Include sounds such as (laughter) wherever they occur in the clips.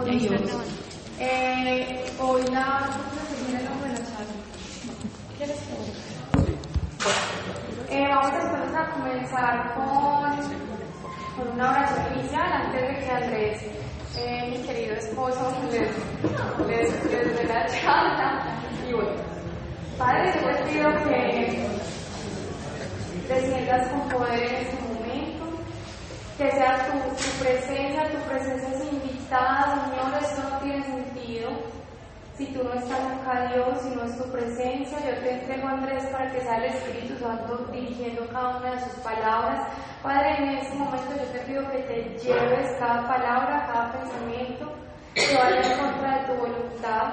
Dios. Eh, hoy la... de? Eh, vamos entonces a comenzar con, con una oración inicial antes de que Andrés, eh, mi querido esposo, les, les, les dé la charla. Y bueno, Padre, yo te pido que desciendas con poder en este momento, que sea tu, tu presencia, tu presencia Señor, esto no tiene sentido si tú no estás acá, Dios, si no es tu presencia, yo te entrego Andrés para que sea el Espíritu Santo dirigiendo cada una de sus palabras. Padre, en este momento yo te pido que te lleves cada palabra, cada pensamiento, que vaya en contra de tu voluntad.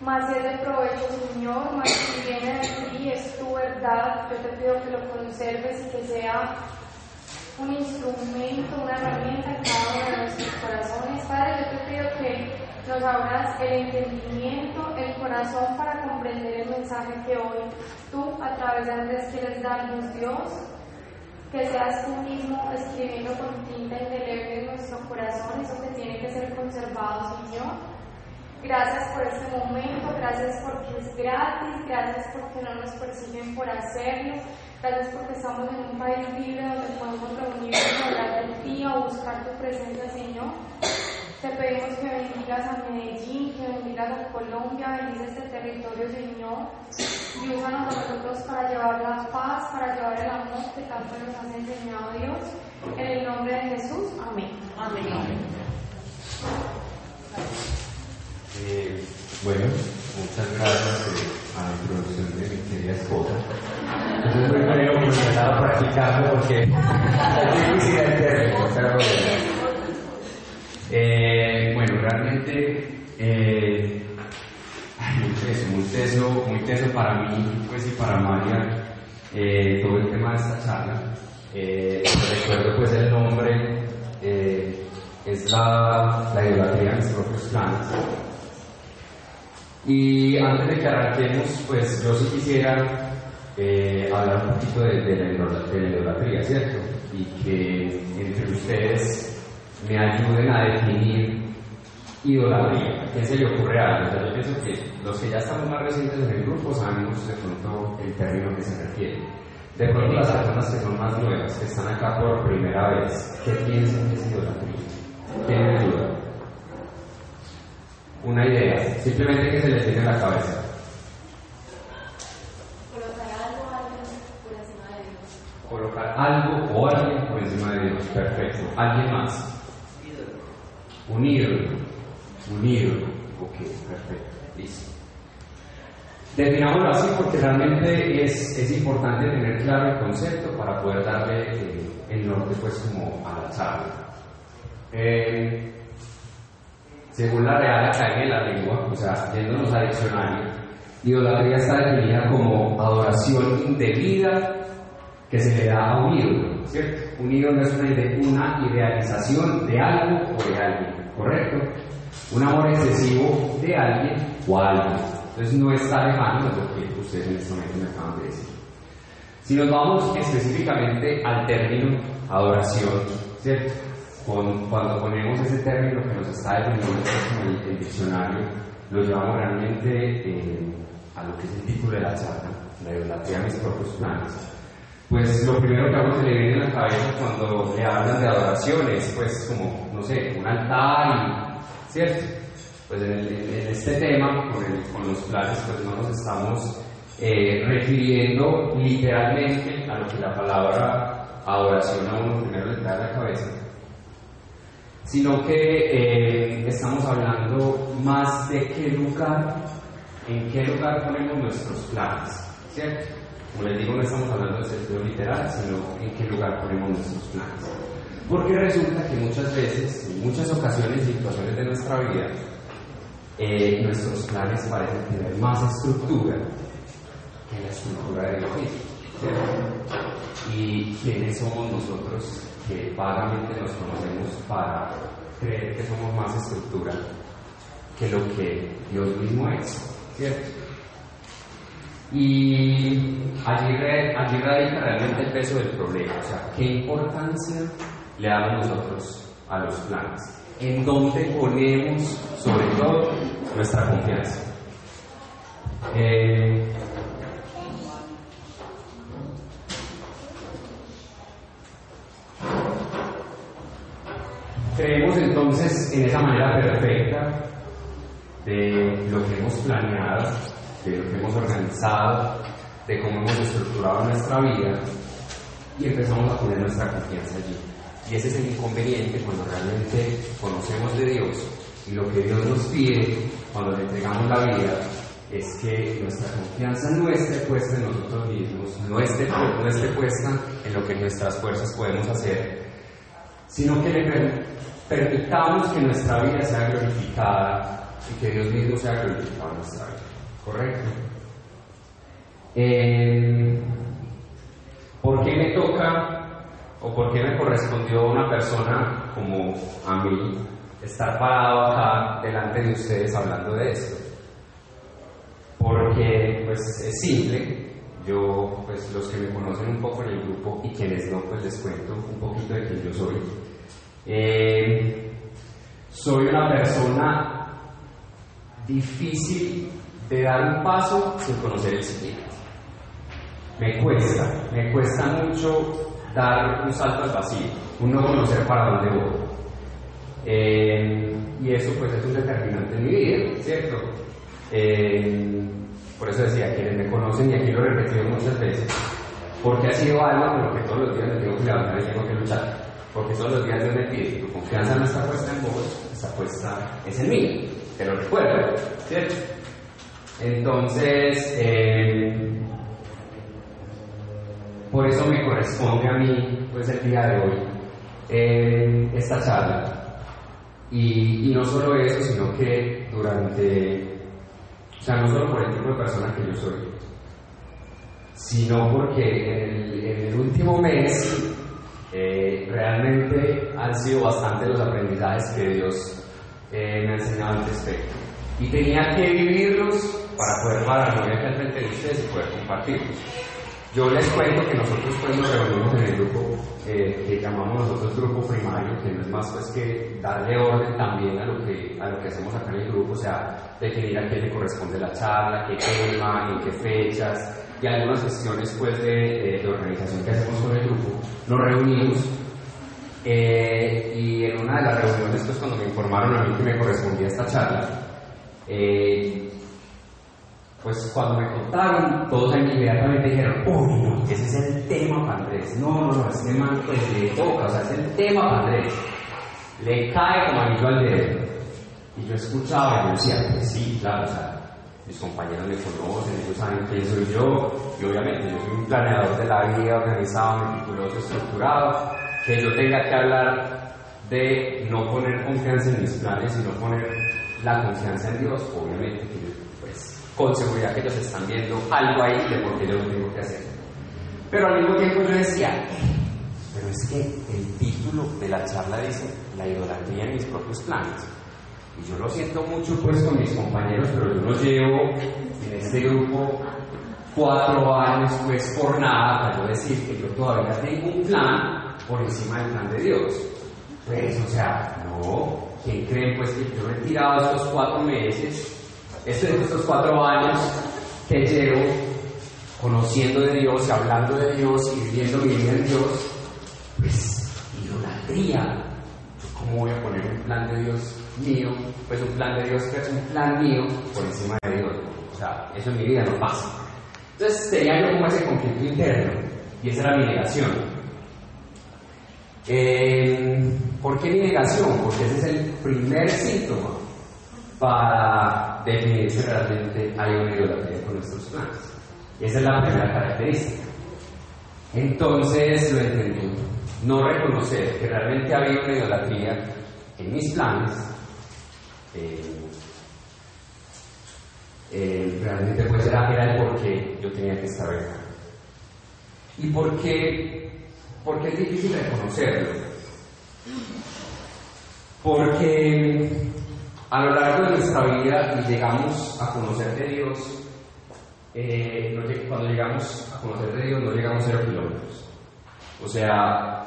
Más es de provecho, Señor, más si viene de ti, es tu verdad. Yo te pido que lo conserves y que sea un instrumento, una herramienta en cada uno de nuestros corazones. Padre, yo te pido que nos abras el entendimiento, el corazón para comprender el mensaje que hoy tú a través de Andrés quieres darnos, Dios. Que seas tú mismo escribiendo con tinta indeleble en nuestro corazón, eso que tiene que ser conservado, Señor. Gracias por este momento, gracias porque es gratis, gracias porque no nos persiguen por hacerlo, gracias porque estamos en un país libre donde podemos reunirnos hablar de ti o buscar tu presencia, Señor. Te pedimos que bendigas a Medellín, que bendigas a Colombia, bendiga este territorio, Señor. Y úsanos a nosotros para llevar la paz, para llevar el amor que tanto nos has enseñado Dios. En el nombre de Jesús, amén. Amén. Eh, bueno, muchas gracias eh, a la introducción de mi querida esposa. Entonces muy bueno comenzar a practicarlo porque (laughs) es difícil bueno. Eh, bueno, realmente eh, muy teso, muy teso, muy teso para mí pues, y para María eh, todo el tema de esta charla. Eh, recuerdo pues el nombre, eh, es la, la idolatría en mis propios planes. Y antes de que arranquemos, pues yo sí quisiera eh, hablar un poquito de, la idolatría, ¿cierto? Y que entre ustedes me ayuden a definir idolatría. ¿Qué se le ocurre a alguien? Yo pienso que los que ya estamos más recientes en el grupo sabemos de pronto el término que se refiere. De pronto las personas que son más nuevas, que están acá por primera vez, ¿qué piensan que es idolatría? ¿Tienen duda? Una idea, simplemente que se les viene a la cabeza. Colocar algo o alguien por encima de Dios. Perfecto. ¿Alguien más? Un ídolo. Un ídolo. Ok, perfecto. Listo. Definámoslo así porque realmente es, es, importante tener claro el concepto para poder darle eh, el norte pues como a la charla. Eh, según la Real Academia de la Lengua, o sea, yéndonos al diccionario, idolatría está definida como adoración indebida que se le da a un ídolo, ¿cierto? Un ídolo es una idealización de algo o de alguien, ¿correcto? Un amor excesivo de alguien o algo. Entonces no está lejano de lo que ustedes en este momento me acaban de decir. Si nos vamos específicamente al término adoración, ¿cierto? Con, cuando ponemos ese término que nos está definiendo el, el diccionario, lo llevamos realmente eh, a lo que es el título de la charla, la idolatría a mis propios planes pues lo primero que a uno se le viene en la cabeza cuando le hablan de adoraciones, pues como, no sé, un altar ¿cierto? Pues en, el, en este tema, con, el, con, los planes, pues no nos estamos eh, refiriendo literalmente a lo que la palabra adoración a uno primero le trae a la cabeza, sino que eh, estamos hablando más de qué lugar, en qué lugar ponemos nuestros planes, ¿cierto? Como les digo, no estamos hablando de sentido literal, sino en qué lugar ponemos nuestros planes. Porque resulta que muchas veces, en muchas ocasiones y situaciones de nuestra vida, eh, nuestros planes parecen tener más estructura que la estructura de Dios mismo. ¿Y quiénes somos nosotros que vagamente nos conocemos para creer que somos más estructura que lo que Dios mismo es? ¿Cierto? Y allí, allí radica realmente el peso del problema, o sea, qué importancia le damos nosotros a los planes. en dónde ponemos sobre todo nuestra confianza. Eh, creemos entonces en esa manera perfecta de lo que hemos planeado, de lo que hemos organizado, de cómo hemos estructurado nuestra vida y empezamos a poner nuestra confianza allí. Y ese es el inconveniente cuando realmente conocemos de Dios y lo que Dios nos pide cuando le entregamos la vida es que nuestra confianza no esté puesta en nosotros mismos, no esté, no esté puesta en lo que nuestras fuerzas podemos hacer, sino que le permitamos que nuestra vida sea glorificada y que Dios mismo sea glorificado en nuestra vida. ¿Correcto? Eh, ¿Por qué me toca o por qué me correspondió a una persona como a mí estar parado acá delante de ustedes hablando de esto? Porque pues es simple, yo pues los que me conocen un poco en el grupo y quienes no pues les cuento un poquito de quién yo soy. Eh, soy una persona difícil de dar un paso sin conocer el siguiente. Me cuesta, me cuesta mucho dar un salto al vacío, un no conocer para dónde voy. Eh, y eso pues es un determinante en mi vida, ¿cierto? Eh, por eso decía, quienes me conocen, y aquí lo he repetido muchas veces, porque ha sido algo con lo que todos los días me tengo que levantar y tengo que luchar. Porque todos los días Dios me pide, tu confianza no está puesta en vos, está puesta es en mí. Te lo recuerdo, ¿cierto? Entonces, eh, por eso me corresponde a mí, pues el día de hoy, eh, esta charla. Y, no solo eso, sino que durante, no solo por el tipo de persona que yo soy, sino porque en el, último mes eh, realmente han sido bastante los aprendizajes que Dios eh, me ha enseñado al respecto. Y tenía que vivirlos para poder pararme al frente de ustedes y poder compartirlos. Yo les cuento que nosotros pues reunimos en el grupo eh, que llamamos nosotros grupo primario, que no es más pues que darle orden también a lo que, a lo que hacemos acá en el grupo, o sea, definir a quién le corresponde la charla, qué tema, en qué fechas, y algunas sesiones pues de, de, organización que hacemos con el grupo, nos reunimos eh, y en una de las reuniones pues cuando me informaron a mí que me correspondía esta charla, eh, pues cuando me contaron, todos inmediatamente dijeron, uy, no, ese es el tema para Andrés, no, no, no, ese tema pues le toca, o sea, es el tema para Andrés, le cae como anillo al dedo. Y yo escuchaba y yo decía, pues sí, claro, o sea, mis compañeros me conocen, ellos saben quién soy yo, y obviamente yo soy un planeador de la vida, organizado, meticuloso, estructurado, que yo tenga que hablar de no poner confianza en mis planes, sino poner la confianza en Dios, obviamente, con seguridad que ellos están viendo algo ahí de por qué yo lo tengo que hacer. Pero al mismo tiempo yo decía, pero es que el título de la charla dice la idolatría en mis propios planes. Y yo lo siento mucho pues con mis compañeros, pero yo no llevo en este grupo cuatro años pues por nada para yo decir que yo todavía tengo un plan por encima del plan de Dios. Pues, o sea, no. ¿Quién cree pues que yo he tirado estos cuatro meses, estos, estos cuatro años que llevo conociendo de Dios, hablando de Dios y viviendo mi vida en Dios? Pues, idolatría. ¿Cómo voy a poner un plan de Dios mío, pues un plan de Dios que es un plan mío por encima de Dios. O sea, eso en mi vida no pasa. Entonces tenía yo como ese conflicto interno y esa era mi negación. Eh, ¿Por qué mi negación? Porque ese es el primer síntoma para definir si realmente hay una idolatría con nuestros planes. Esa es la primera característica. Entonces lo entendí. No reconocer que realmente había una idolatría en mis planes eh, eh, realmente pues era, era el por qué yo tenía que estar acá. ¿Y por qué? Porque es difícil reconocerlo. Porque a lo largo de nuestra vida y llegamos a conocer de Dios, eh, cuando llegamos a conocer de Dios no llegamos a cero kilómetros. O sea,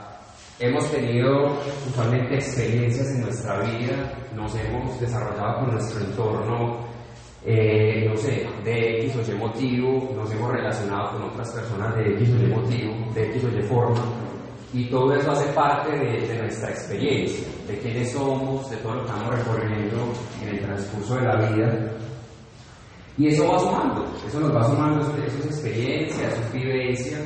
hemos tenido usualmente experiencias en nuestra vida, nos hemos desarrollado con nuestro entorno, eh, no sé, de X o Y motivo, nos hemos relacionado con otras personas de X o Y motivo, de X o Y forma, y todo eso hace parte de, de nuestra experiencia, de quiénes somos, de todo lo que estamos recorriendo en el transcurso de la vida. Y eso va sumando, eso nos va sumando, eso es experiencia, eso es vivencia.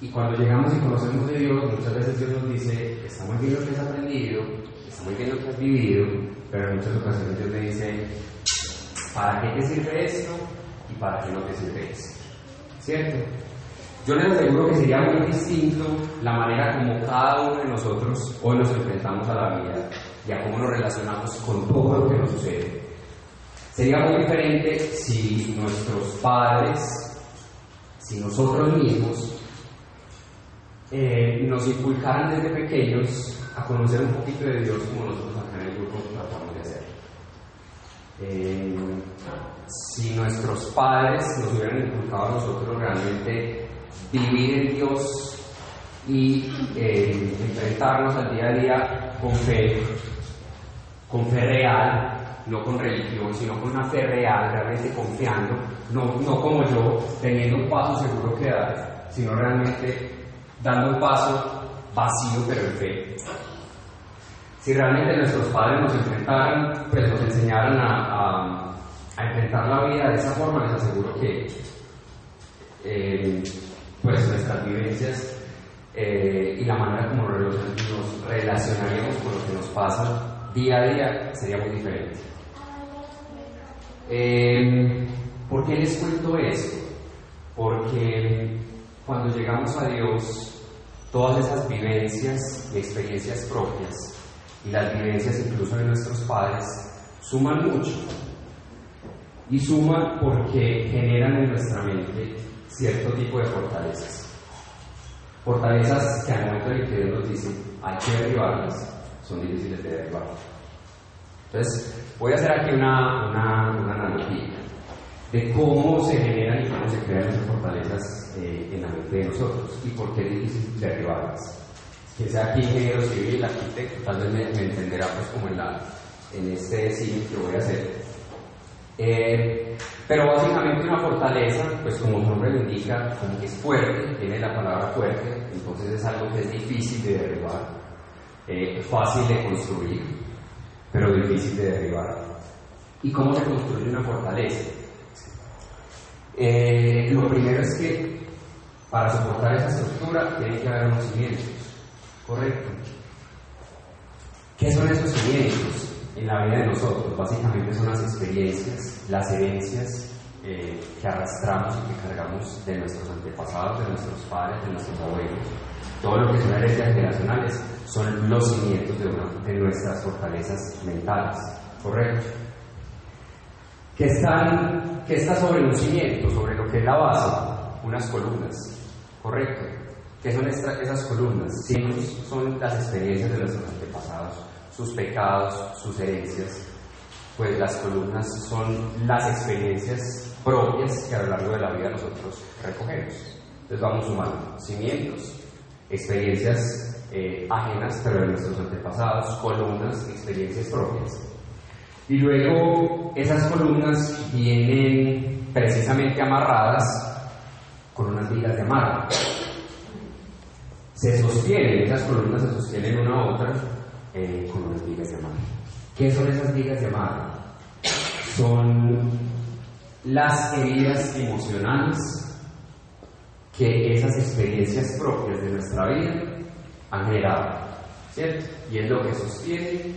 Y cuando llegamos y conocemos de Dios, muchas veces Dios nos dice, está muy bien lo que has aprendido, está muy bien lo que has vivido, pero en muchas ocasiones Dios me dice, ¿para qué te sirve esto y para qué no te sirve esto? ¿Cierto? Yo les aseguro que sería muy distinto la manera como cada uno de nosotros hoy nos enfrentamos a la vida y a cómo nos relacionamos con todo lo que nos sucede. Sería muy diferente si nuestros padres, si nosotros mismos, eh, nos inculcaran desde pequeños a conocer un poquito de Dios como nosotros acá en el grupo tratamos de hacer. Eh, si nuestros padres nos hubieran inculcado a nosotros realmente vivir en Dios y eh, enfrentarnos al día a día con fe, con fe real, no con religión, sino con una fe real, realmente confiando, no, no como yo, teniendo un paso seguro que dar, sino realmente dando un paso vacío pero en fe. Si realmente nuestros padres nos enfrentaran, pues nos enseñaran a, a, enfrentar la vida de esa forma, les aseguro que eh, pues nuestras vivencias eh, y la manera como nos relacionaríamos con lo que nos pasa día a día sería muy diferente. Eh, ¿Por qué les cuento esto? Porque cuando llegamos a Dios, todas esas vivencias y experiencias propias y las vivencias incluso de nuestros padres suman mucho. Y suman porque generan en nuestra mente cierto tipo de fortalezas. Fortalezas que al momento en que Dios nos dice hay que derribarlas, son difíciles de derribar. Entonces, voy a hacer aquí una, una, una analogía de cómo se generan y cómo se crean esas fortalezas eh, en la mente de nosotros y por qué es difícil derribarlas. Que sea aquí ingeniero civil, arquitecto, tal vez me, me entenderá pues como en, la, en este cine que voy a hacer. Eh, pero básicamente una fortaleza, pues como su nombre lo indica, como que es fuerte, tiene la palabra fuerte, entonces es algo que es difícil de derribar, eh, fácil de construir, pero difícil de derribar. ¿Y cómo se construye una fortaleza? Eh, lo primero es que para soportar esa estructura tiene que haber unos cimientos, ¿correcto? ¿Qué son esos cimientos en la vida de nosotros? Básicamente son las experiencias, las herencias eh, que arrastramos y que cargamos de nuestros antepasados, de nuestros padres, de nuestros abuelos. Todo lo que son herencias generacionales son los cimientos de, nuestras fortalezas mentales, ¿correcto? que están, que está sobre un cimiento, sobre lo que es la base, unas columnas, ¿correcto? ¿Qué son esas columnas? son las experiencias de nuestros antepasados, sus pecados, sus herencias, pues las columnas son las experiencias propias que a lo largo de la vida nosotros recogemos. Entonces vamos sumando cimientos, experiencias eh, ajenas, pero de nuestros antepasados, columnas, experiencias propias. Y luego esas columnas vienen precisamente amarradas con unas vigas de amarre. Se sostienen, esas columnas se sostienen una a otra eh, con unas vigas de amarre. ¿Qué son esas vigas de amarre? Son las heridas emocionales que esas experiencias propias de nuestra vida han generado, ¿cierto? Y es lo que sostiene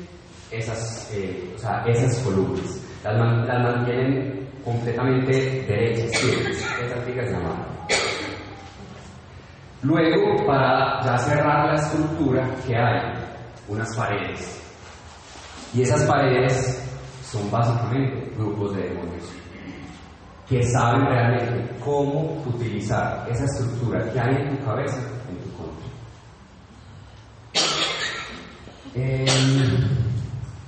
esas, eh, o sea, esas columnas. Las, man, las, mantienen completamente derechas, esas vigas de amarre. Luego, para ya cerrar la estructura que hay, unas paredes. Y esas paredes son básicamente grupos de demonios que saben realmente cómo utilizar esa estructura que hay en tu cabeza en tu contra. Eh,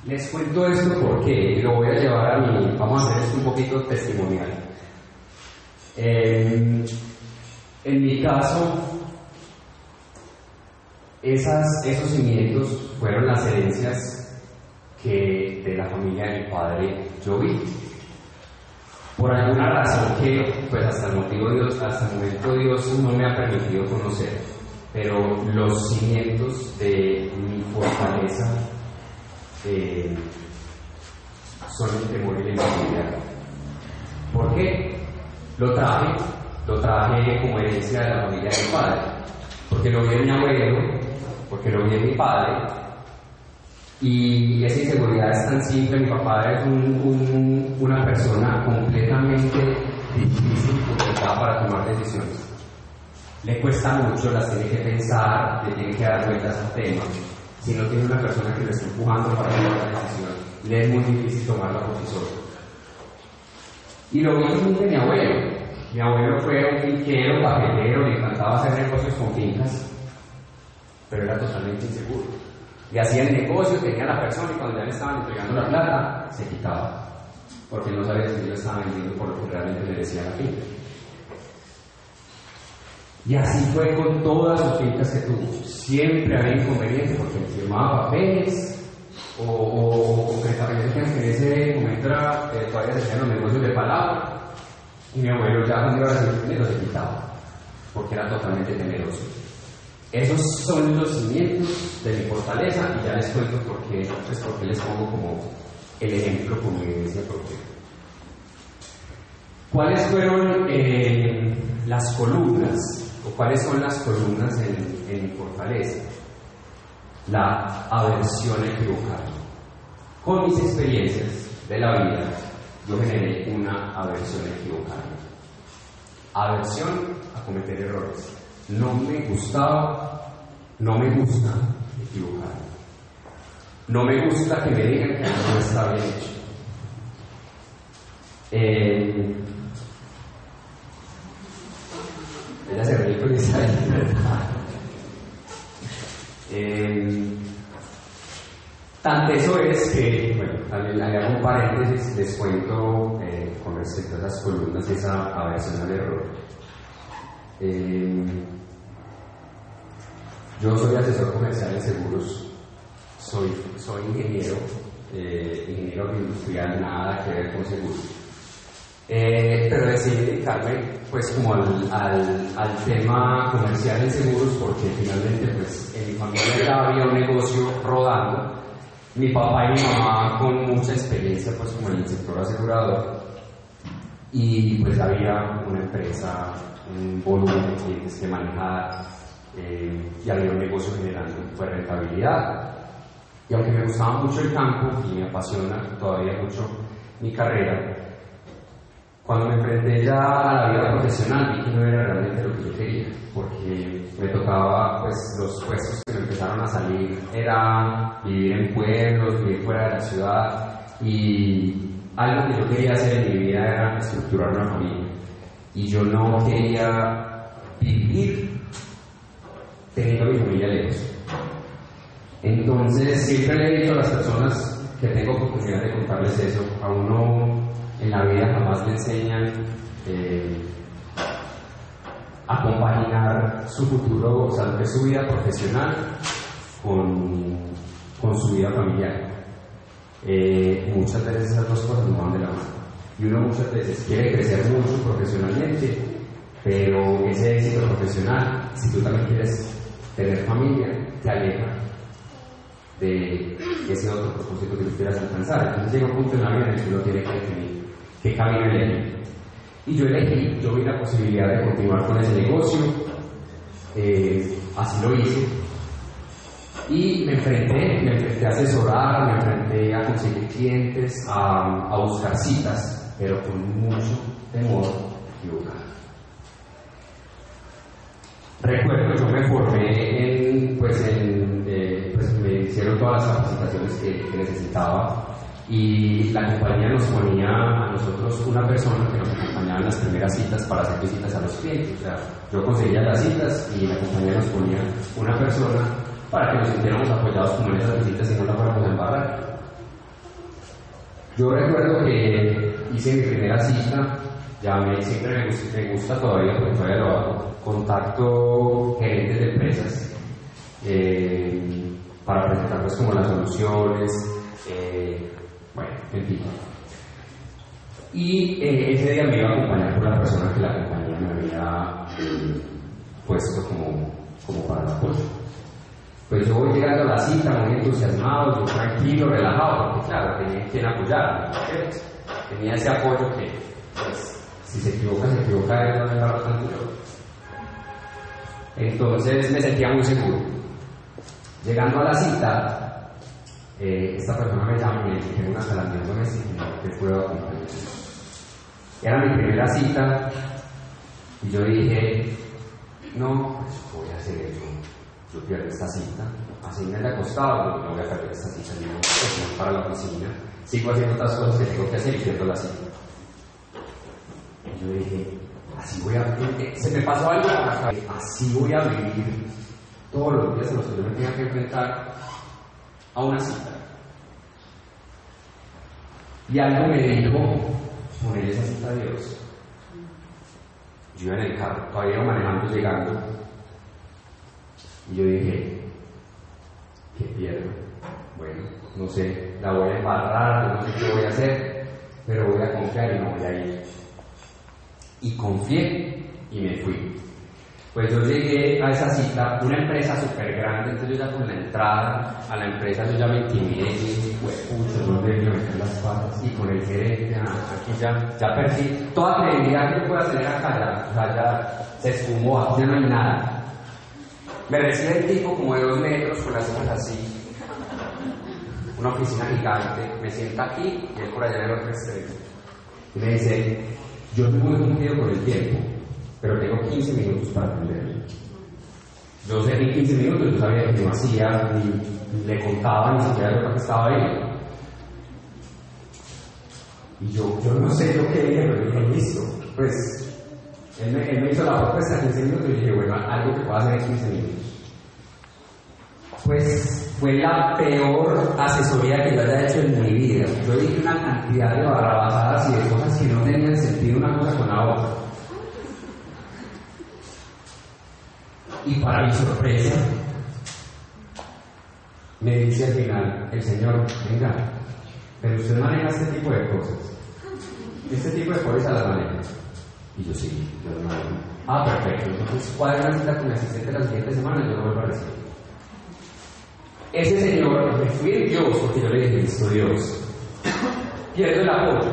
les cuento esto porque lo voy a llevar a mi, vamos a hacer esto un poquito testimonial. En, en mi caso, Esas, esos cimientos fueron las herencias que de la familia de mi padre yo vi. Por alguna razón que, pues hasta el motivo Dios, hasta el momento Dios no me ha permitido conocer, pero los cimientos de mi fortaleza eh, son el temor y la intimidad. ¿Por qué? Lo traje, lo traje como herencia de la familia de mi padre, porque lo vi en mi abuelo, porque lo vi en mi padre, y esa inseguridad es tan simple, mi papá es una persona completamente difícil, complicada para tomar decisiones. Le cuesta mucho, las tiene que pensar, le tiene que dar vueltas al tema. Si no tiene una persona que le esté empujando para tomar la decisión, le es muy difícil tomarla por sí solo. Y lo vi de mi abuelo. Mi abuelo fue un finquero, papelero, le encantaba hacer negocios con fincas, pero era totalmente inseguro. Y hacía el negocio, tenía la persona y cuando ya le estaban entregando la plata, se quitaba. Porque no sabía si yo estaba vendiendo por lo que realmente le decía la finca. Y así fue con todas las fincas que tuvo. Siempre había inconvenientes porque firmaba papeles, o, o, o que en ese momento era, eh, todavía se hacían los negocios de palabra, y mi abuelo ya cuando iba a recibir dinero se quitaba, porque era totalmente temeroso. Esos son los cimientos de mi fortaleza y ya les cuento por qué, pues porque les pongo como el ejemplo como evidencia propia. ¿Cuáles fueron eh, las columnas o cuáles son las columnas en, en mi fortaleza? la aversión equivocada. Con mis experiencias de la vida, yo generé una aversión equivocada. Aversión a cometer errores. No me gustaba, no me gusta equivocar. No me gusta que me digan que no está bien hecho. Eh, ella se ríe porque verdad. Eh, tanto eso es que, bueno, también hago un paréntesis, les cuento eh, con respecto a esas columnas esa aversión al error. Eh, yo soy asesor comercial de seguros, soy, soy ingeniero, eh, ingeniero industrial, nada que ver con seguros. Eh, pero decidí dedicarme pues como al, al, tema comercial en seguros porque finalmente pues en mi familia ya había un negocio rodando mi papá y mi mamá con mucha experiencia pues como en el sector asegurador y pues había una empresa un volumen de clientes que manejar eh, y había un negocio generando pues rentabilidad y aunque me gustaba mucho el campo y me apasiona todavía mucho mi carrera cuando me enfrenté ya a la vida profesional vi que no era realmente lo que yo quería, porque me tocaba, pues los puestos que me empezaron a salir era vivir en pueblos, vivir fuera de la ciudad y algo que yo quería hacer en mi vida era estructurar una familia. Y yo no quería vivir teniendo mi familia lejos. Entonces siempre le he dicho a las personas que tengo oportunidad de contarles eso, a uno en la vida jamás le enseñan eh, a compaginar su futuro, o sea, su vida profesional con, con su vida familiar. Eh, muchas veces esas dos cosas no van de la mano. Y uno muchas veces quiere crecer mucho profesionalmente, pero ese éxito profesional, si tú también quieres tener familia, te aleja de ese otro propósito que tú quieras alcanzar. Entonces llega un punto en la vida en el que uno tiene que definir qué camino elegir. Y yo elegí, yo vi la posibilidad de continuar con ese negocio, eh, así lo hice. Y me enfrenté, me enfrenté a asesorar, me enfrenté a conseguir clientes, a, a buscar citas, pero con mucho temor equivocado. Recuerdo, yo me formé en, pues, en, eh, pues me hicieron todas las capacitaciones que, que necesitaba y la compañía nos ponía a nosotros una persona que nos acompañaba en las primeras citas para hacer visitas a los clientes. O sea, yo conseguía las citas y la compañía nos ponía una persona para que nos sintiéramos apoyados como en esas visitas y no la fuéramos a embarrar. Yo recuerdo que hice mi primera cita, me, siempre me gusta, me gusta todavía porque todavía lo hago, contacto gerentes de empresas eh, para presentar pues como las soluciones, eh, bueno, en fin. Y eh, ese día me iba a acompañar por la persona que la compañía me había eh, puesto como, como para el apoyo. Pues yo voy llegando a la cita muy entusiasmado, tranquilo, relajado, porque claro, tenía quien ¿cierto? Tenía ese apoyo que, pues, si se equivoca, se equivoca, él no agarra tanto yo. Entonces me sentía muy seguro. Llegando a la cita, eh, esta persona me llama y me dice que tengo una calamidad doméstica que puedo acompañar. Era mi primera cita y yo dije, no, pues voy a hacer eso. Yo pierdo esta cita, así me he acostado, no voy a perder esta cita, no para la oficina, sigo haciendo otras cosas que tengo que hacer y pierdo la cita. Y yo dije, así voy a, eh, se me pasó algo así voy a vivir todos los días en los que yo me tenga que enfrentar a una cita. Y algo me dijo, poner esa cita a Dios. Yo iba en el carro, todavía manejando, llegando. Y yo dije, ¿qué pierdo? Bueno, no sé, la voy a embarrar, no sé qué voy a hacer, pero voy a confiar y no voy a ir. Y confié y me fui. Pues yo llegué a esa cita, una empresa súper grande, entonces yo ya con la entrada a la empresa yo ya me intimidé y dije, pucha, yo debía meter las patas y con el gerente, ah, aquí ya, ya perdí toda credibilidad que pueda tener acá, ya, o sea, ya se esfumó, ya no hay nada. Me recibe el tipo como de dos metros con las ojos así, una oficina gigante, me sienta aquí y él por allá en el otro extremo. Y me dice, yo estoy muy cumplido con el tiempo, pero tengo 15 minutos para atenderle. Yo sé que en 15 minutos yo sabía que no hacía, ni le contaba ni siquiera lo que estaba ahí. Y yo, yo no sé lo que dije, pero dije, listo. Pues, él me, hizo la propuesta de 15 minutos y dije, bueno, algo que pueda hacer en 15 minutos. Pues fue la peor asesoría que yo haya hecho en mi vida. Yo dije una cantidad de barrabasadas y de cosas que no tenían sentido una cosa con la otra. Y para mi sorpresa, me dice al final el Señor, venga, pero usted maneja este tipo de cosas. Este tipo de cosas las maneja. Y yo sí, yo manejo. Ah, perfecto. Entonces, cuadra una cita con mi asistente la siguiente semana yo vuelvo a recibir. Ese señor, me fui en Dios, porque yo le dije, listo Dios, pierdo el apoyo,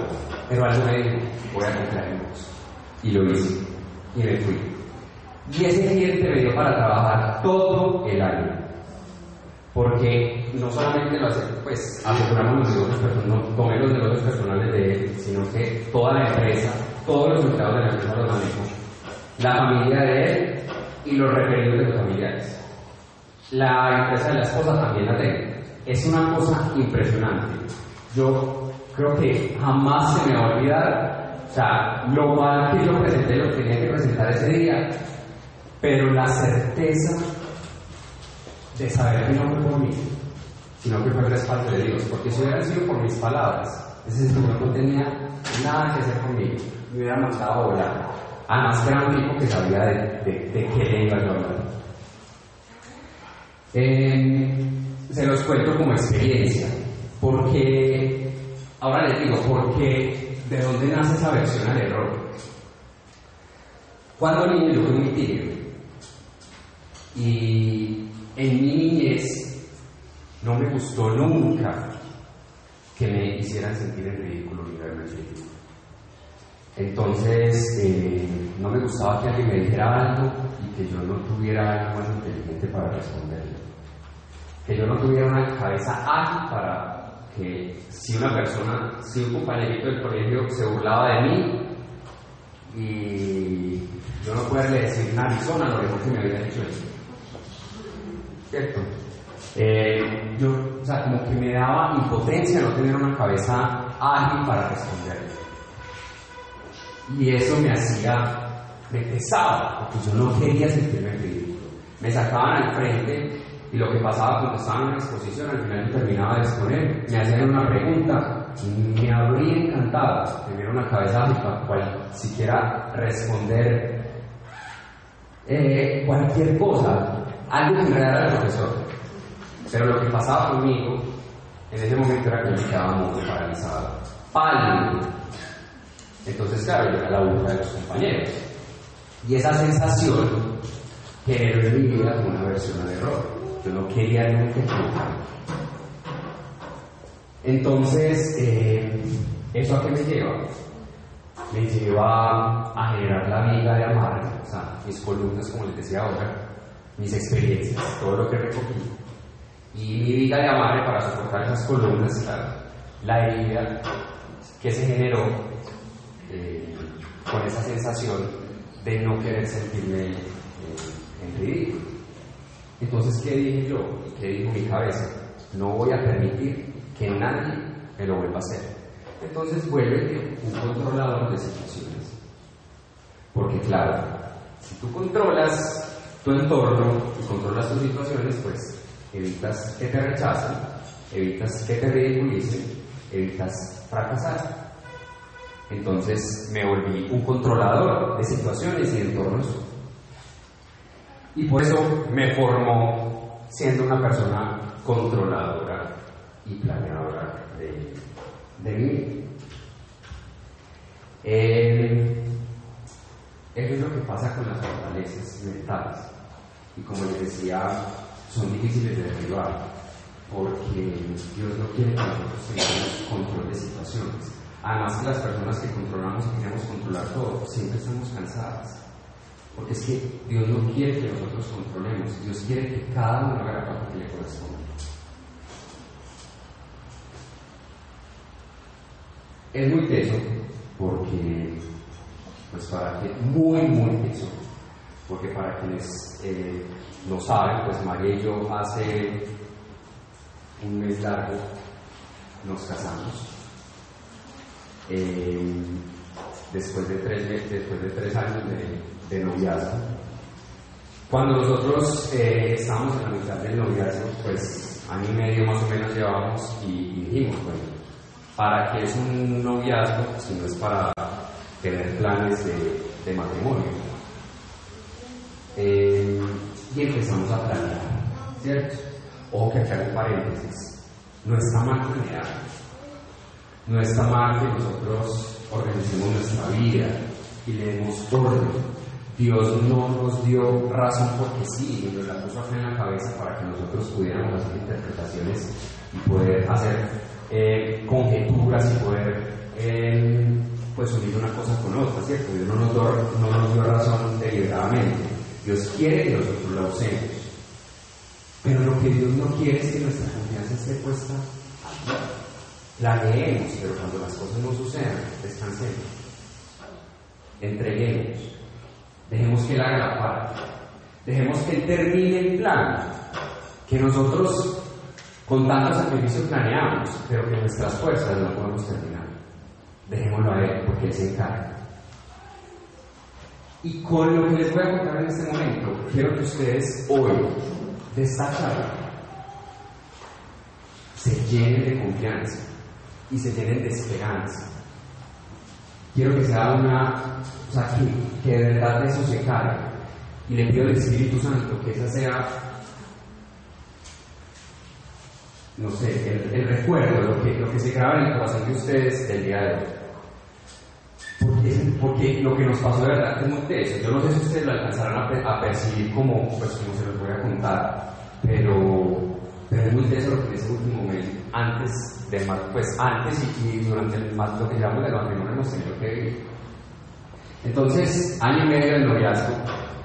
pero algo me dijo, voy a confiar en vos. Y lo hice, y me fui. Y ese cliente me dio para trabajar todo el año. Porque no solamente lo hace, pues aseguramos los negocios personales, no los negocios personales de él, sino que toda la empresa, todos los empleados de la empresa los manejo, la familia de él y los referidos de los familiares. La empresa de la esposa también la tengo. Es una cosa impresionante. Yo creo que jamás se me va a olvidar, o sea, lo mal que yo presenté, lo tenía que presentar ese día, pero la certeza de saber que no fue por mí, sino que fue respaldo de Dios, porque si hubiera sido por mis palabras, ese señor no tenía nada que hacer conmigo, me hubiera mandado a volar. Además que era un tipo que sabía de, de, qué le iba yo hablar. Eh, se los cuento como experiencia, porque, ahora les digo, porque de dónde nace esa versión al error. Cuando niño yo fui muy tímido y en mi niñez no me gustó nunca que me hicieran sentir en ridículo ni verme en ridículo. Entonces, eh, no me gustaba que alguien me dijera algo y que yo no tuviera algo más inteligente para responderle. Que yo no tuviera una cabeza ágil para que si una persona, si un compañerito del colegio se burlaba de mí y yo no poderle decir una Arizona lo mejor que me había dicho eso. ¿Cierto? Eh, yo, o sea, como que me daba impotencia no tener una cabeza ágil para responderle. Y eso me hacía, me pesaba, porque yo no quería sentirme ridículo. Me sacaban al frente y lo que pasaba cuando estaba en una exposición, al final yo terminaba de exponer, me hacían una pregunta y me habría encantado tener una cabeza para cual siquiera responder eh, cualquier cosa, algo que no era el profesor. Pero lo que pasaba conmigo en ese momento era que me quedaba muy paralizado, pálido. Entonces, claro, era la única de los compañeros. Y esa sensación generó en mi vida una versión al error. Yo no quería nunca equivocarme. Entonces, eh, ¿eso a qué me lleva? Me lleva a generar la vida de amarre, o sea, mis columnas, como les decía ahora, mis experiencias, todo lo que recogí. Y mi vida de amarre para soportar esas columnas, claro, la herida que se generó con esa sensación de no querer sentirme eh, en ridículo. Entonces, ¿qué dije yo? ¿Qué dijo mi cabeza? No voy a permitir que nadie me lo vuelva a hacer. Entonces vuelve un controlador de situaciones. Porque claro, si tú controlas tu entorno y controlas tus situaciones, pues evitas que te rechacen, evitas que te ridiculicen, evitas fracasar. Entonces me volví un controlador de situaciones y entornos. Y por eso me formó siendo una persona controladora y planeadora de, mí. Eso es lo que pasa con las fortalezas mentales. Y como les decía, son difíciles de derribar, porque Dios no quiere que nosotros tengamos control de situaciones. Además las personas que controlamos y queremos controlar todo, siempre estamos cansadas. Porque es que Dios no quiere que nosotros controlemos, Dios quiere que cada uno haga la parte que le corresponde. Es muy teso, porque, pues para que, muy, muy teso, porque para quienes eh, no saben, pues María y yo hace un mes largo nos casamos. Eh, después de tres después de tres años de, de noviazgo. Cuando nosotros eh, estábamos en la mitad del noviazgo, pues año y medio más o menos llevábamos y, y dijimos, bueno, ¿para qué es un noviazgo si no es para tener planes de, de matrimonio? Eh, y empezamos a planear, ¿cierto? Ojo que acá hay un paréntesis, no está mal planear, no está mal que nosotros organicemos nuestra vida y le demos orden. Dios no nos dio razón porque sí, nos la puso en la cabeza para que nosotros pudiéramos hacer interpretaciones y poder hacer eh, conjeturas y poder eh, pues unir una cosa con otra, ¿cierto? Dios no nos, dio, razón deliberadamente. Dios quiere que nosotros la usemos. Pero lo que Dios no quiere es que nuestra confianza esté puesta a. La pero cuando las cosas no sucedan, descansemos. Entreguemos. Dejemos que Él haga la parte. Dejemos que Él termine el plan. Que nosotros con tanto sacrificio planeamos, pero que nuestras fuerzas no podemos terminar. Dejémoslo a Él, porque Él se encarga. Y con lo que les voy a contar en este momento, quiero que ustedes hoy, de esta charla, se llenen de confianza y se llenen de esperanza. Quiero que sea una, o sea, que, que de verdad de eso se cargue. Y le pido al Espíritu Santo que esa sea, no sé, el, el recuerdo, lo que, lo que se graba en el corazón de ustedes del día de hoy. Porque, porque, lo que nos pasó de verdad es muy teso. Yo no sé si ustedes lo alcanzarán a, a, percibir como, pues, como se los voy a contar, pero, es muy lo que ese último mes, antes de pues antes y, y durante el, lo que llamamos el matrimonio hemos tenido que vivir. Entonces, año y medio del noviazgo,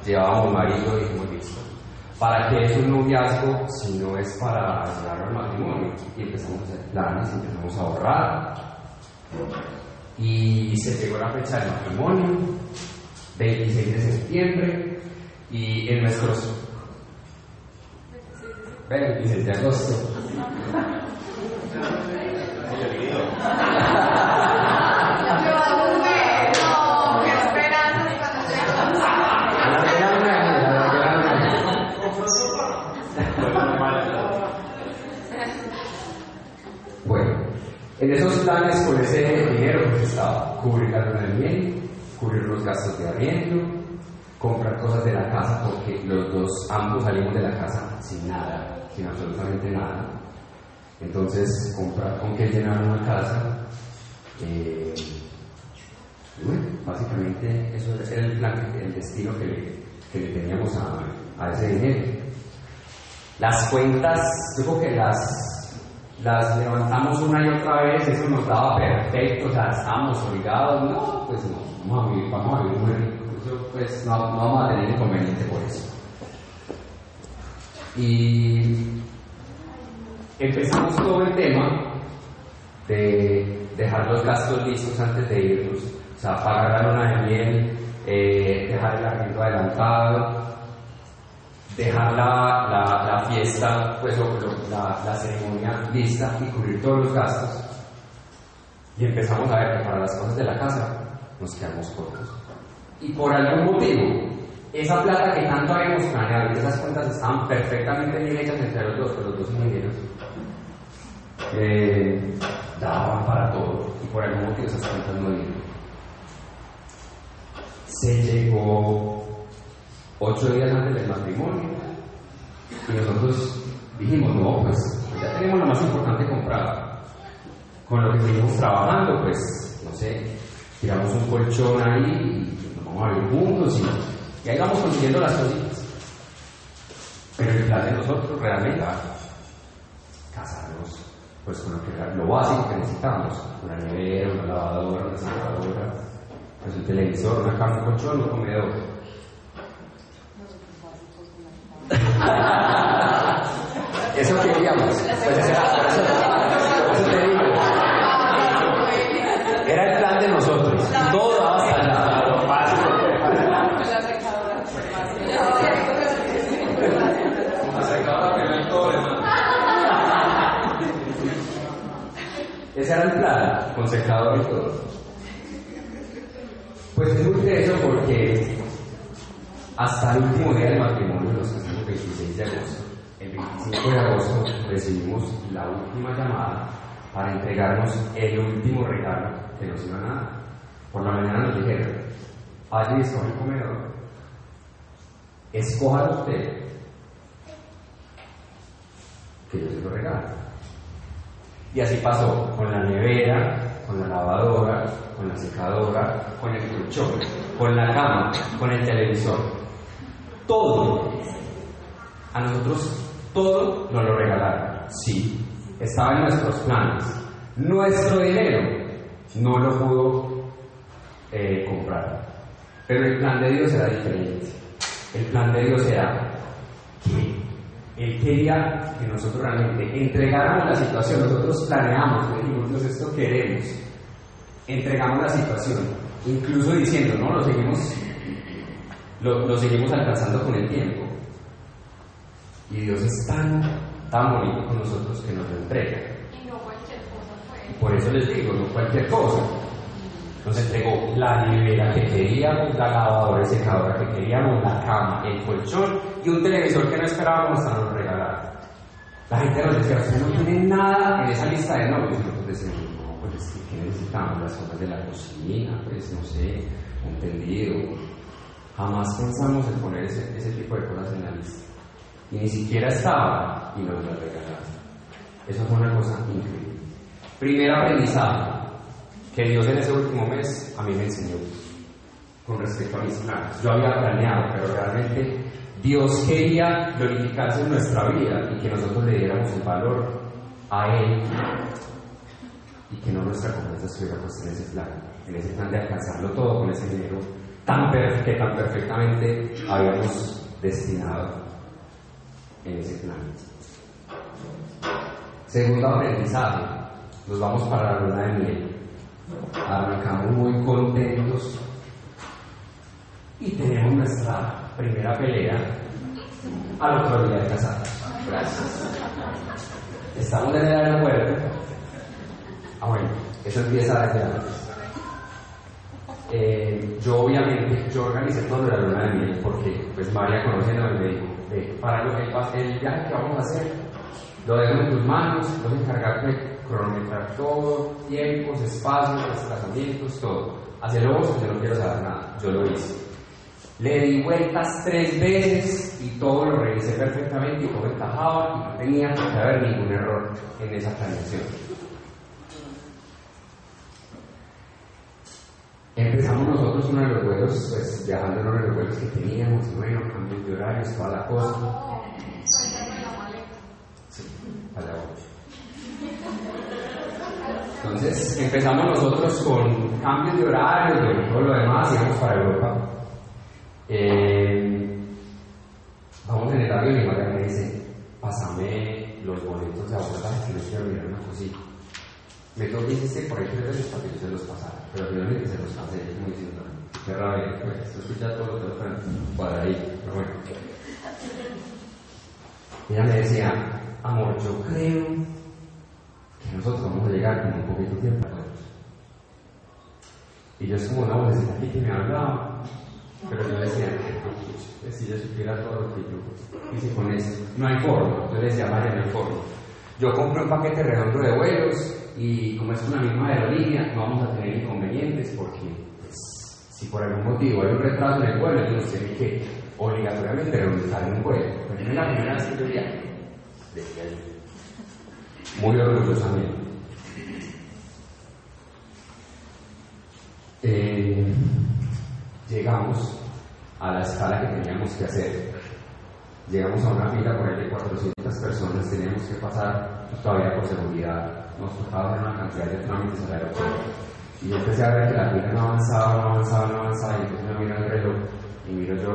llevábamos marido y dijimos listo. ¿Para qué es un noviazgo si no es para llegar al matrimonio? Y empezamos a hacer planes, empezamos a ahorrar. Y se llegó la fecha del matrimonio, 26 de septiembre, y en nuestros 26 de agosto. Bueno, en esos planes con ese dinero pues estaba cubrir la luna cubrir los gastos de arriendo, comprar cosas de la casa porque los dos, ambos salimos de la casa sin nada, sin absolutamente nada. Entonces, comprar con qué llenar una casa. Eh, y bueno, básicamente eso era el destino que le, que teníamos a, ese dinero. Las cuentas, yo creo que las, las levantamos una y otra vez, eso nos daba perfecto, o sea, estábamos obligados, no, pues no, vamos a vivir, vamos a vivir muy pues no, no vamos a tener inconveniente por eso. Y empezamos todo el tema de dejar los gastos listos antes de irnos, o sea, pagar la luna de miel, eh, dejar el arriendo adelantado, dejar la, la, la fiesta, pues o la, la ceremonia lista y cubrir todos los gastos. Y empezamos a ver que para las cosas de la casa nos quedamos cortos. Y por algún motivo, esa plata que tanto habíamos planeado y esas cuentas estaban perfectamente bien entre los dos, con los dos ingenieros, eh, daban para todo. Y por algún motivo esas cuentas no dieron. Se llegó ocho días antes del matrimonio y nosotros dijimos, no, pues ya tenemos lo más importante comprado. Con lo que seguimos trabajando, pues, no sé, tiramos un colchón ahí a vivir juntos y, y ahí vamos consiguiendo las cositas. Pero el plan de nosotros realmente era casarnos pues con lo, que lo básico que necesitamos, una nevera, una lavadora, una secadora, pues un televisor, una cama, un colchón, un comedor. Eso queríamos. Pues eso, eso. Era el plan de nosotros. Todo daba hasta la- lo básico. La secadora. Una secadora que no hay todo demás. Ese era el plan, con secador y todo. Pues es muy eso porque hasta el último día del matrimonio, nos casamos el 26 de agosto, el 25 de agosto recibimos la última llamada para entregarnos el último regalo que nos iban a dar. Por la mañana nos dijeron, y escoge el comedor, escójalo usted, que yo se lo regalo. Y así pasó con la nevera, con la lavadora, con la secadora, con el colchón, con la cama, con el televisor. Todo. A nosotros todo nos lo regalaron. Sí, estaba en nuestros planes. Nuestro dinero no lo pudo eh, comprar. Pero el plan de Dios era diferente. El plan de Dios era Él quería que nosotros realmente entregáramos la situación. Nosotros planeamos, dijimos, esto queremos. Entregamos la situación, incluso diciendo, no, lo seguimos, lo, lo seguimos alcanzando con el tiempo. Y Dios es tan, tan bonito con nosotros que nos lo entrega. Y no cualquier cosa fue. Por eso les digo, no cualquier cosa. Nos entregó la nevera que queríamos, la lavadora y secadora que queríamos, la cama, el colchón y un televisor que no esperábamos hasta nos regalaron. La gente nos decía, usted no tiene nada en esa lista de novios. Y nosotros decíamos, no, pues es que ¿qué necesitamos? Las cosas de la cocina, pues no sé, un tendido. Jamás pensamos en poner ese, tipo de cosas en la lista. Y ni siquiera estaba y nos lo regalaron. Eso fue una cosa increíble. Primer aprendizaje que Dios en ese último mes a mí me enseñó con respecto a mis planes. Yo había planeado, pero realmente Dios quería glorificarse en nuestra vida y que nosotros le diéramos el valor a Él y que no nuestra confianza estuviera puesta en ese plan, en ese plan de alcanzarlo todo con ese dinero tan que tan perfectamente habíamos destinado en ese plan. Segundo aprendizaje, nos vamos para la luna de miel. Arrancamos muy contentos y tenemos nuestra primera pelea al otro día de casados. Gracias. Estamos en el aeropuerto. Ah, bueno, eso empieza desde antes. Eh, yo obviamente, yo organicé todo de la luna de miel porque pues María conociendo me dijo, "Ve, para lo que el viaje que vamos a hacer, lo dejo en tus manos, a encargarte cronometrar todo, tiempos, espacios, desplazamientos, todo. Hacia luego, yo no quiero saber nada, yo lo hice. Le di vueltas tres veces y todo lo revisé perfectamente y todo encajaba y no tenía que haber ningún error en esa planeación. Empezamos nosotros uno de los vuelos, pues viajando en uno de los vuelos que teníamos, y bueno, cambios de horarios, toda la cosa. Sí, a la hora. Entonces empezamos nosotros con cambios de horario, y todo lo demás, íbamos para Europa. Eh, vamos en el avión y María me dice, pásame los boletos de abordaje que no quiero mirar una cosita. Me toca insistir por ahí tres veces para que yo se los pasara, pero finalmente se los pasé, como diciendo, qué rabia, pues, se escucha todo lo que lo cuadradito, pero bueno. Ella me decía, amor, yo creo que nosotros vamos a llegar con un poquito de tiempo a todos. Y yo es como una vocecita aquí que me hablaba, pero yo decía, si yo supiera todo lo que yo hice con eso, no hay forma. Yo decía, María, no hay forma. Yo compré un paquete redondo de vuelos y como es una misma aerolínea, no vamos a tener inconvenientes porque pues, si por algún motivo hay un retraso en el vuelo, yo no sé ni que obligatoriamente un vuelo. Pero es la primera vez que yo viaje, decía yo. Muy orgullosamente. Eh, llegamos a la escala que teníamos que hacer. Llegamos a una fila por ahí de 400 personas, teníamos que pasar pues, todavía por seguridad, nos tocaba una cantidad de trámites al aeropuerto. Y yo empecé a ver que la fila no avanzaba, no avanzaba, no avanzaba, y entonces me miro el reloj y miro yo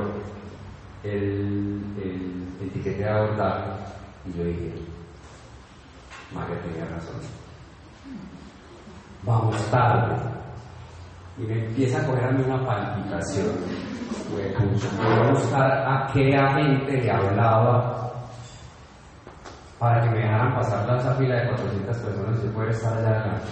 el, el, el de abordaje y yo dije, María tenía razón. Vamos tarde. Y me empieza a coger una palpitación. Voy a buscar a qué agente le hablaba para que me dejaran pasar la esa fila de 400 personas y poder estar allá adelante.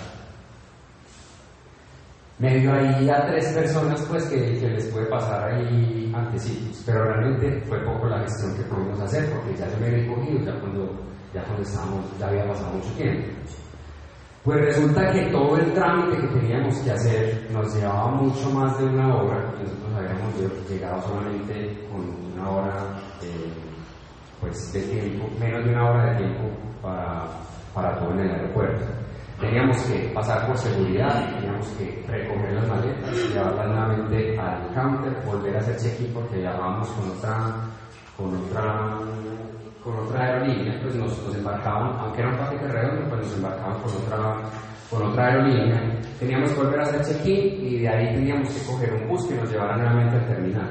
Me dio ahí a tres personas pues que, que les puede pasar ahí antecitos, pero realmente fue poco la gestión que pudimos hacer porque ya se me había cogido ya cuando, ya cuando estábamos, ya había pasado mucho tiempo. Pues resulta que todo el trámite que teníamos que hacer nos llevaba mucho más de una hora, nosotros habíamos llegado solamente con una hora pues, de tiempo, menos de una hora de tiempo para, para todo en el aeropuerto. Teníamos que pasar por seguridad, teníamos que recoger las maletas, llevarlas nuevamente al counter, volver a hacer check-in porque viajábamos con otra, con otra, con otra aerolínea, pues nos, nos embarcaban, aunque era un paquete redondo, pues nos embarcaban con otra, con otra aerolínea. Teníamos que volver a hacer check-in y de ahí teníamos que coger un bus que nos llevara nuevamente al terminal.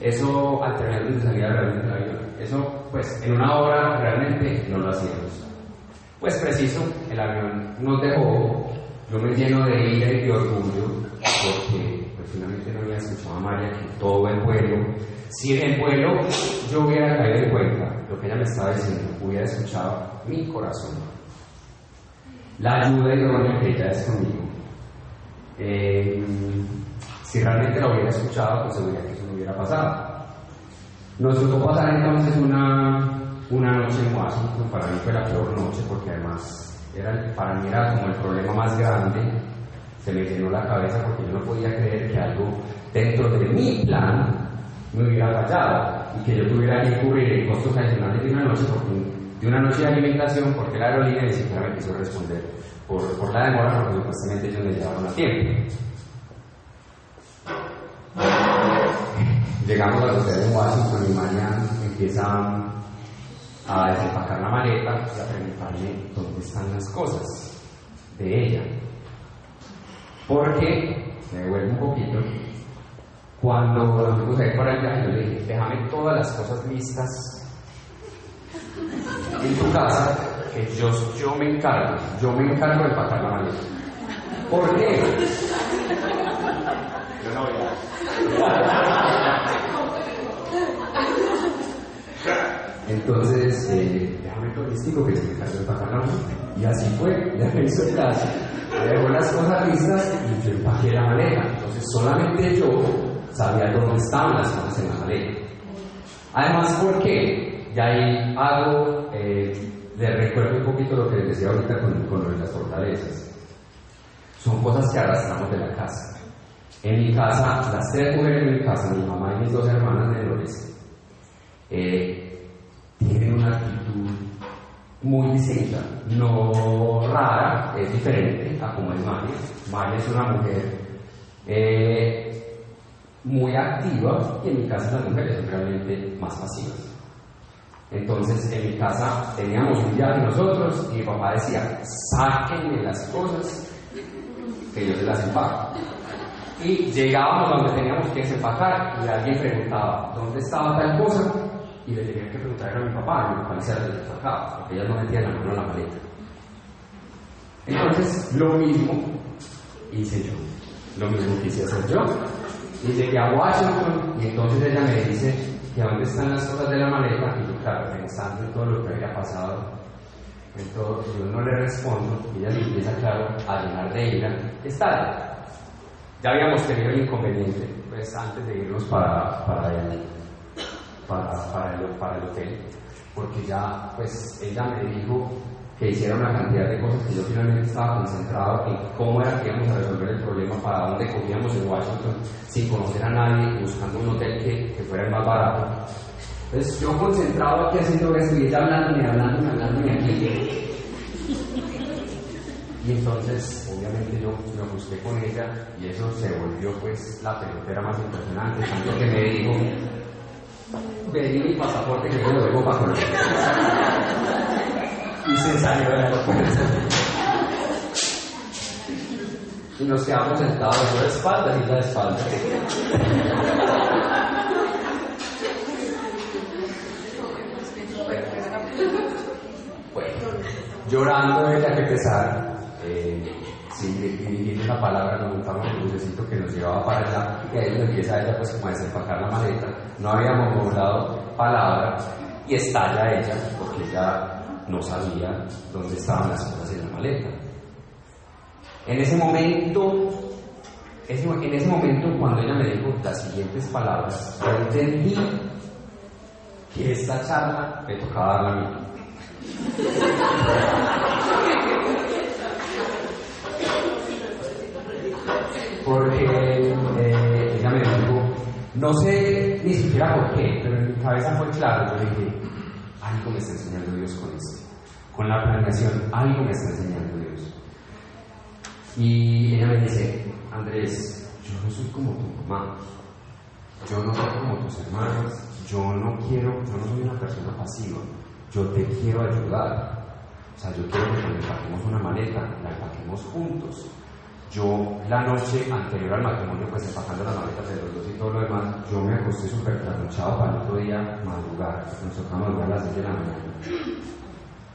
Eso al terminal de salida realmente del avión. Eso, pues, en una hora realmente no lo hacíamos. Pues preciso, el avión nos dejó, yo me lleno de ira y de orgullo, porque pues, finalmente no había escuchado a María que todo el vuelo, si en el vuelo yo hubiera caído en cuenta lo que ella me estaba diciendo, hubiera escuchado mi corazón. La ayuda idónea que ella es conmigo. Eh, si realmente la hubiera escuchado, pues seguridad que eso no hubiera pasado. Nos tocó pasar entonces una una noche en Washington, para mí fue la peor noche porque además era, para mí era como el problema más grande, se me llenó la cabeza porque yo no podía creer que algo dentro de mi plan me hubiera fallado y que yo tuviera que cubrir costos adicionales de una noche, de una noche de alimentación porque la aerolínea ni siquiera me quiso responder por, por la demora porque supuestamente ellos me llevaron a tiempo. Llegamos a la ciudad de Washington y mañana empieza a desempacar la maleta y a preguntarle dónde están las cosas de ella. Porque, me devuelvo un poquito, cuando nos fuimos a ir para allá, yo le dije, déjame todas las cosas listas en tu casa, que yo, yo me encargo, yo me encargo de empacar la maleta. ¿Por qué? Yo no voy a... Entonces, eh, déjame turístico que se me cayó el pantalón. Y así fue, ya me hizo caso. Le dejó las cosas listas y yo empaqué la maleta. Entonces, solamente yo sabía dónde estaban las cosas en la maleta. Además, ¿por qué? Ya ahí hago, eh, recuerdo un poquito lo que les decía ahorita con, las fortalezas. Son cosas que arrastramos de la casa. En mi casa, las tres mujeres de mi casa, mi mamá y mis dos hermanas menores, eh, tienen una actitud muy distinta, no rara, es diferente a como es María. María es una mujer eh, muy activa y en mi casa las mujeres son realmente más pasivas. Entonces en mi casa teníamos un viaje nosotros y mi papá decía, sáquenme las cosas que yo se las empaco. Y llegábamos donde teníamos que desempacar y alguien preguntaba, ¿dónde estaba tal cosa? Y le tenía que preguntar a mi papá, mi papá decía, desempacaba, porque ella no metía la mano en la maleta. Entonces, lo mismo hice yo, lo mismo quise hacer yo. Y llegué a Washington y entonces ella me dice que dónde están las cosas de la maleta y yo, claro, pensando en todo lo que había pasado, entonces yo no le respondo y ella me empieza, claro, a llenar de ira, está ya habíamos tenido el inconveniente, pues antes de irnos para, para, el, para, el, para el hotel, porque ya, pues ella me dijo que hiciera una cantidad de cosas que yo finalmente estaba concentrado en cómo era que íbamos a resolver el problema, para dónde cogíamos en Washington, sin conocer a nadie, buscando un hotel que, que fuera el más barato. Entonces yo concentrado aquí haciendo esto y hablando, hablando, hablando, aquí. Y entonces, obviamente, yo me ajusté con ella y eso se volvió pues la pelotera más impresionante, tanto que me dijo, pedí mi pasaporte que yo lo dejo para. Y se salió del aeropuerto. y nos quedamos sentados, yo de espaldas y ella de espaldas. bueno, llorando ella que pesar eh, sí, dirigiendo la palabra, nos montamos el bucecito que nos llevaba para allá y ahí empieza ella pues como a desempacar la maleta. No habíamos mostrado palabra y estalla ella porque ella no sabía dónde estaban las cosas en la maleta. En ese momento, en ese momento cuando ella me dijo las siguientes palabras, yo entendí que esta charla me tocaba darla a mí. porque eh, ella me dijo, no sé ni siquiera por qué, pero en mi cabeza fue claro, yo dije, algo me está enseñando Dios con esto, con la planeación, algo me está enseñando Dios. Y ella me dice, Andrés, yo no soy como tu mamá, yo no soy como tus hermanas, yo no quiero, yo no soy una persona pasiva, yo te quiero ayudar. O sea, yo quiero que nos empaquemos una maleta, la empaquemos juntos yo, la noche anterior al matrimonio, pues empacando las maletas de los dos y todo lo demás, yo me acosté súper trasnochado para el otro día madrugar. Nos tocaba madrugar a las 6 de la mañana.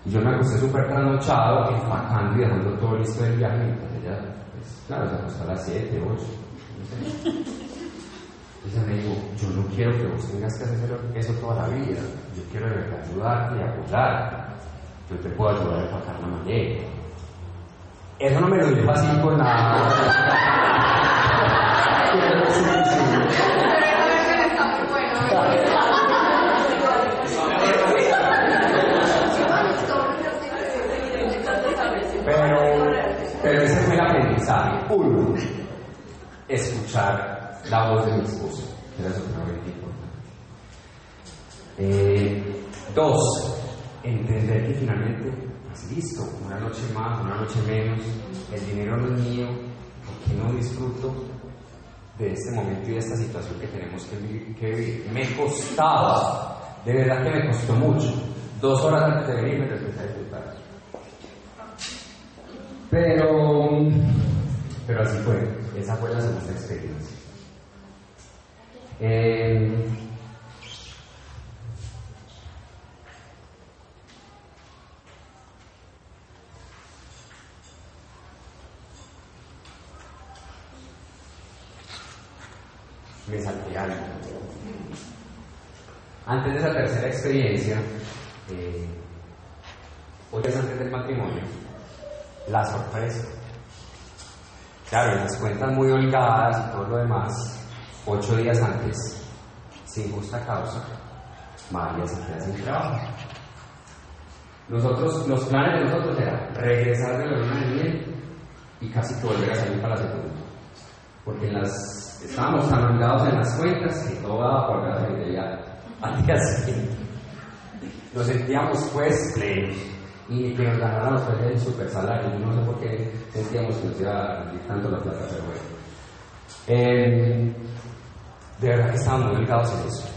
Y yo me acosté súper trasnochado, empacando y dejando todo listo del viaje. Entonces ella, pues, claro, se acostó a las 7, 8, no. Ella me dijo, yo no quiero que vos tengas que hacer eso toda la vida. Yo quiero de verdad ayudarte y apoyarte. Yo te puedo ayudar a empacar la maleta eso no me lo dijo así con la... Pero, pero ese fue el aprendizaje. Uno, escuchar la voz de mi esposo, era sumamente importante. Eh, dos, entender que finalmente listo, una noche más, una noche menos, el dinero no es mío, porque no disfruto de este momento y de esta situación que tenemos que vivir? Me costaba, de verdad que me costó mucho. Dos horas antes de venir me empecé a disfrutar. Pero, pero así fue, esa fue la segunda experiencia. Eh, salté algo. Antes de esa tercera experiencia, eh, ocho días antes del matrimonio, la sorpresa. Claro, las cuentas muy holgadas y todo lo demás, ocho días antes, sin justa causa, María se queda sin trabajo. Nosotros, los planes de nosotros eran regresar de la luna de miel y casi volver a salir para la segunda. porque en las, estábamos tan en las cuentas que todo daba por la fidelidad al día siguiente. Nos sentíamos pues plenos y que nos ganáramos pues el super salario. No sé por qué sentíamos que nos iba a tanto la plata, pero bueno. Eh, de verdad que estábamos olvidados en eso.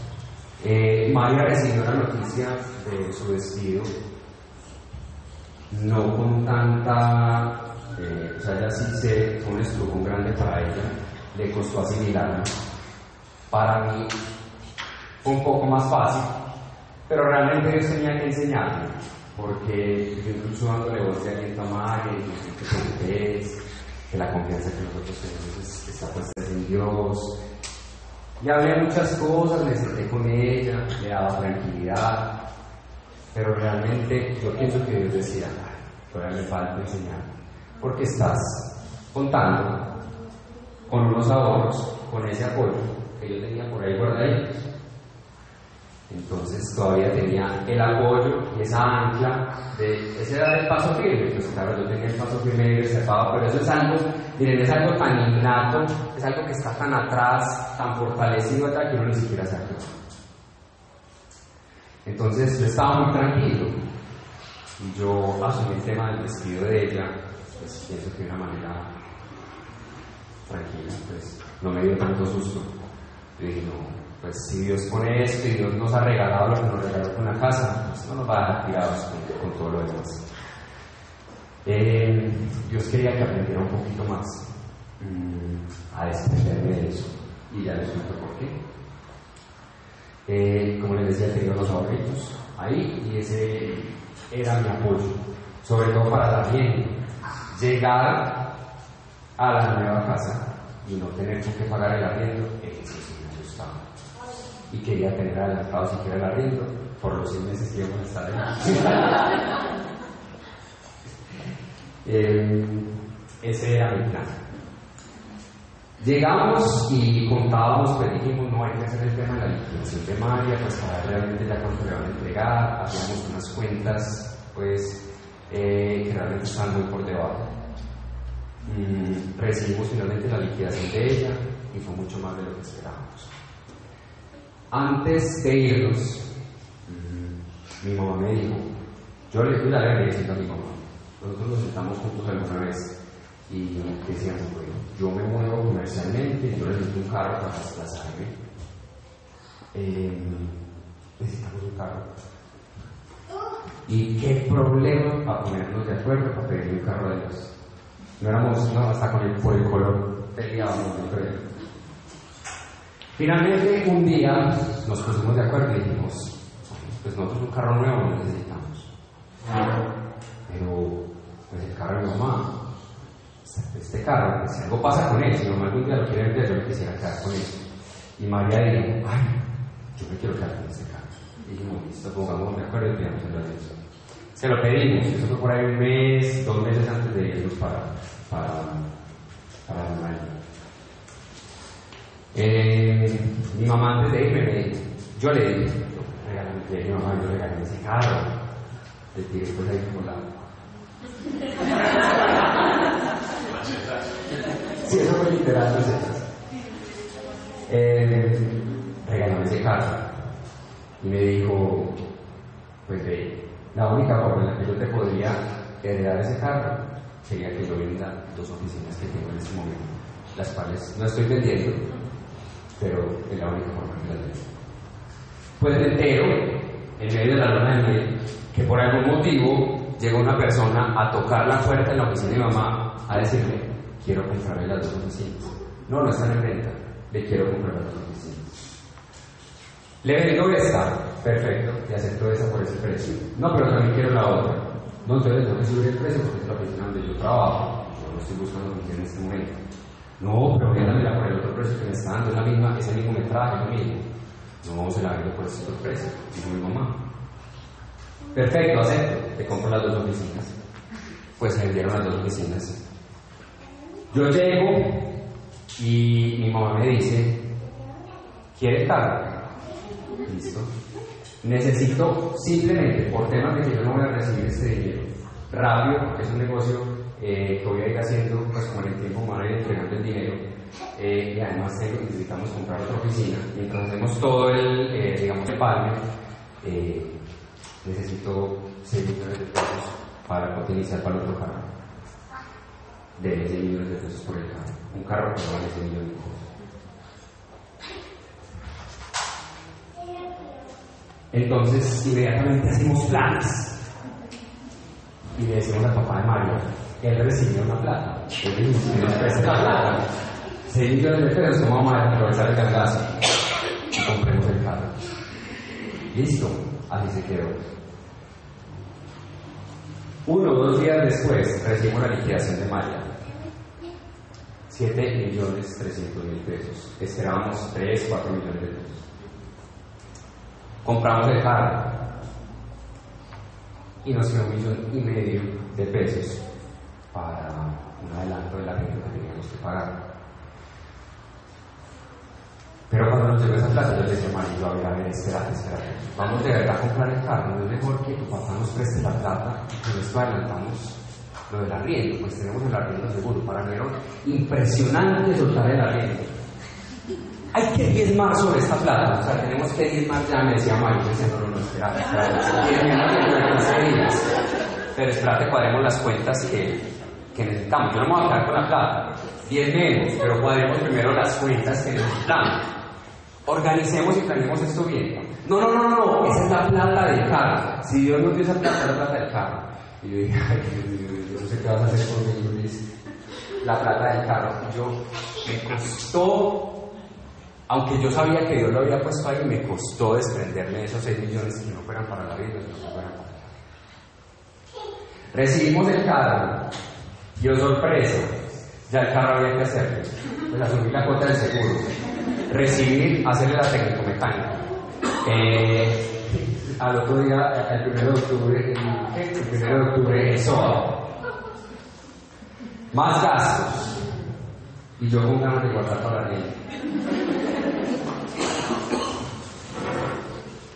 Eh, María recibió la noticia de su despido, no con tanta, eh, o sea, ya sí se, fue un estrujón grande para ella, le costó asimilarlo. Para mí fue un poco más fácil, pero realmente Dios tenía que enseñarme, porque yo incluso dándole voz de aliento a María, que que la confianza que nosotros tenemos está puesta en Dios, y hablé muchas cosas, me senté con ella, le daba tranquilidad, pero realmente yo pienso que Dios decía, todavía me falta enseñar, porque estás contando con unos ahorros, con ese apoyo que yo tenía por ahí guardaditos. Entonces todavía tenía el apoyo y esa ancla de ese era el paso firme. Pues claro, yo tenía el paso firme reservado, pero eso es algo, miren, es algo tan innato, es algo que está tan atrás, tan fortalecido acá que uno ni siquiera sabe. Entonces yo estaba muy tranquilo. Y yo asumí el tema del despido de ella, pues pienso que de una manera tranquila, pues no me dio tanto susto. Yo dije, no, pues si Dios pone esto y Dios nos ha regalado lo que nos regaló con la casa, pues no nos va a dejar tirados con, todo lo demás. Eh, Dios quería que aprendiera un poquito más mm, a desprenderme de eso y ya les cuento por qué. Eh, como les decía, tenía los ahorritos ahí y ese era mi apoyo, sobre todo para también llegar a la nueva casa y no tener que pagar el arriendo, eso sí me gustaba y quería tener adelantado siquiera el arriendo por los seis meses que íbamos a estar ahí. (laughs) Eh, ese era mi plan. Llegamos y contábamos, pues dijimos, no hay que hacer el tema de la liquidación de María, pues para realmente ya cuánto le van hacíamos unas cuentas, pues, eh, que realmente estaban muy por debajo. Mm, recibimos finalmente la liquidación de ella y fue mucho más de lo que esperábamos. Antes de irnos, mi mamá me dijo, yo le, fui la le a mi mamá, nosotros nos sentamos juntos alguna vez y decíamos, bueno, yo me muevo comercialmente, yo necesito un carro para desplazarme, eh, necesitamos un carro. ¿Y qué problema para ponernos de acuerdo para pedir un carro de Dios? No éramos, no, hasta con el, por el color peleábamos, yo creo. Finalmente, un día nos pusimos de acuerdo y dijimos, pues nosotros un carro nuevo necesitamos. Pero, pues el carro de mi mamá, este carro, pues, si algo pasa con él, si mamá algún día lo quiere vender, yo me quisiera quedar con él. Y María dijo, ay, yo me quiero quedar con este carro. Y dijimos, listo, pongamos de acuerdo y pidamos el Dios. Se lo pedimos, eso fue por ahí un mes, dos meses antes de irnos para, para, para el eh, mi mamá antes de irme yo le dije, regalé, mi mamá, yo regalé ese carro, le tiré pues ahí como la... sí, eso fue literal, no sé. Eh, regalame ese carro. Y me dijo, pues de, la única forma en la que yo te podría heredar ese carro sería que yo venda dos oficinas que tengo en este momento, las cuales no estoy vendiendo, pero es la única forma que la tengo. Pues me entero, en medio de la luna de miel, que por algún motivo llegó una persona a tocar la puerta de la oficina de mi mamá a decirle, quiero comprarle las dos oficinas. No, no están en venta, le quiero comprar las dos oficinas. Le vendo esta, perfecto, y acepto esa por ese precio. No, pero también quiero la otra. No, entonces tengo que subir el precio porque es la oficina donde yo trabajo. Yo no estoy buscando oficina en este momento. No, pero véndamela por el otro precio que me está dando, es la misma, es el mismo metraje, lo mismo. No, se la vendo por ese otro precio, dijo mi mamá. Perfecto, acepto, te compro las dos oficinas. Pues se vendieron las dos oficinas. Yo llego y mi mamá me dice, ¿quieres carro? Listo. Necesito simplemente, por temas de que yo no voy a recibir este dinero, rápido, porque es un negocio eh, que voy a ir haciendo, pues con el tiempo a ir entregando el dinero. eh, y además necesitamos comprar otra oficina. Mientras hacemos todo el, eh, digamos, el palme, necesito 6 millones de pesos para iniciar para otro carro. De 6 millones de pesos por el carro. Un carro que vale 6 millones de pesos. Entonces, inmediatamente hacemos planes. Y le decimos al papá de Mario, él recibió una plata. Él nos presta la plata. 6 millones de pesos, ¿cómo vamos a aprovechar el gangazo? Y compremos el carro. Listo, así se quedó. Uno o dos días después recibimos la liquidación de María. 7 millones 300 mil pesos. Esperábamos 3, 4 millones de pesos. Compramos el carro y nos quedó un millón y medio de pesos para un adelanto de la renta que teníamos que pagar. Pero cuando nos llegó esa plata, yo le decía, Mario, a ver, a ver, espérate, espérate. Vamos de verdad a comprar el carro, no es mejor que tu papá nos preste la plata y con esto adelantamos lo del arriendo, pues tenemos el arriendo seguro. Para era impresionante soltar el arriendo. Hay que diezmar sobre esta plata, o sea, tenemos que diezmar ya, me decía Mario, yo decía, no, no, no, espérate, espérate, tiene tiempo de 15 días. Pero espérate, cuadremos las cuentas que, que necesitamos. Yo no me voy a quedar con la plata, 10 menos, pero cuadremos primero las cuentas que necesitamos. Organicemos y planeemos esto bien. No, no, no, no, esa es la plata del carro. Si Dios nos dio esa plata, es la plata del carro. Y yo dije, ay, yo no sé qué vas a hacer conmigo, Luis. La plata del carro. Yo, me costó, aunque yo sabía que Dios lo había puesto ahí, me costó desprenderme de esos 6 millones que no fueran para la vida, que no fueran para Recibimos el carro. Yo sorpresa, ya el carro había que hacerlo. Pues asumí la cuota del seguro. Recibir, hacerle la técnico mecánica. Eh, al otro día, el 1 de octubre, el, 1 de octubre, el SOA. Más gastos. Y yo con ganas de guardar para la niña.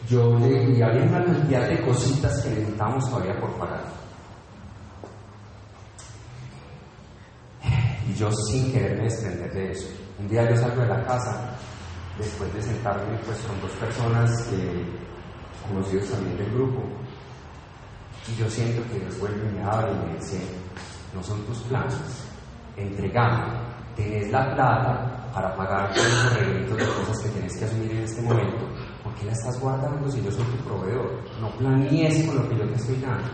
Yo le, y había una cantidad de cositas que necesitábamos todavía por pagar. Y yo sin quererme desprender de eso. Un día yo salgo de la casa, después de sentarme pues con dos personas que conocidos también del grupo, y yo siento que Dios vuelve y me abre y me dice, no son tus planes, entregame, tenés la plata para pagar todos los regalitos de cosas que tienes que asumir en este momento, ¿por qué la estás guardando si yo soy tu proveedor? No planees con lo que yo te estoy dando.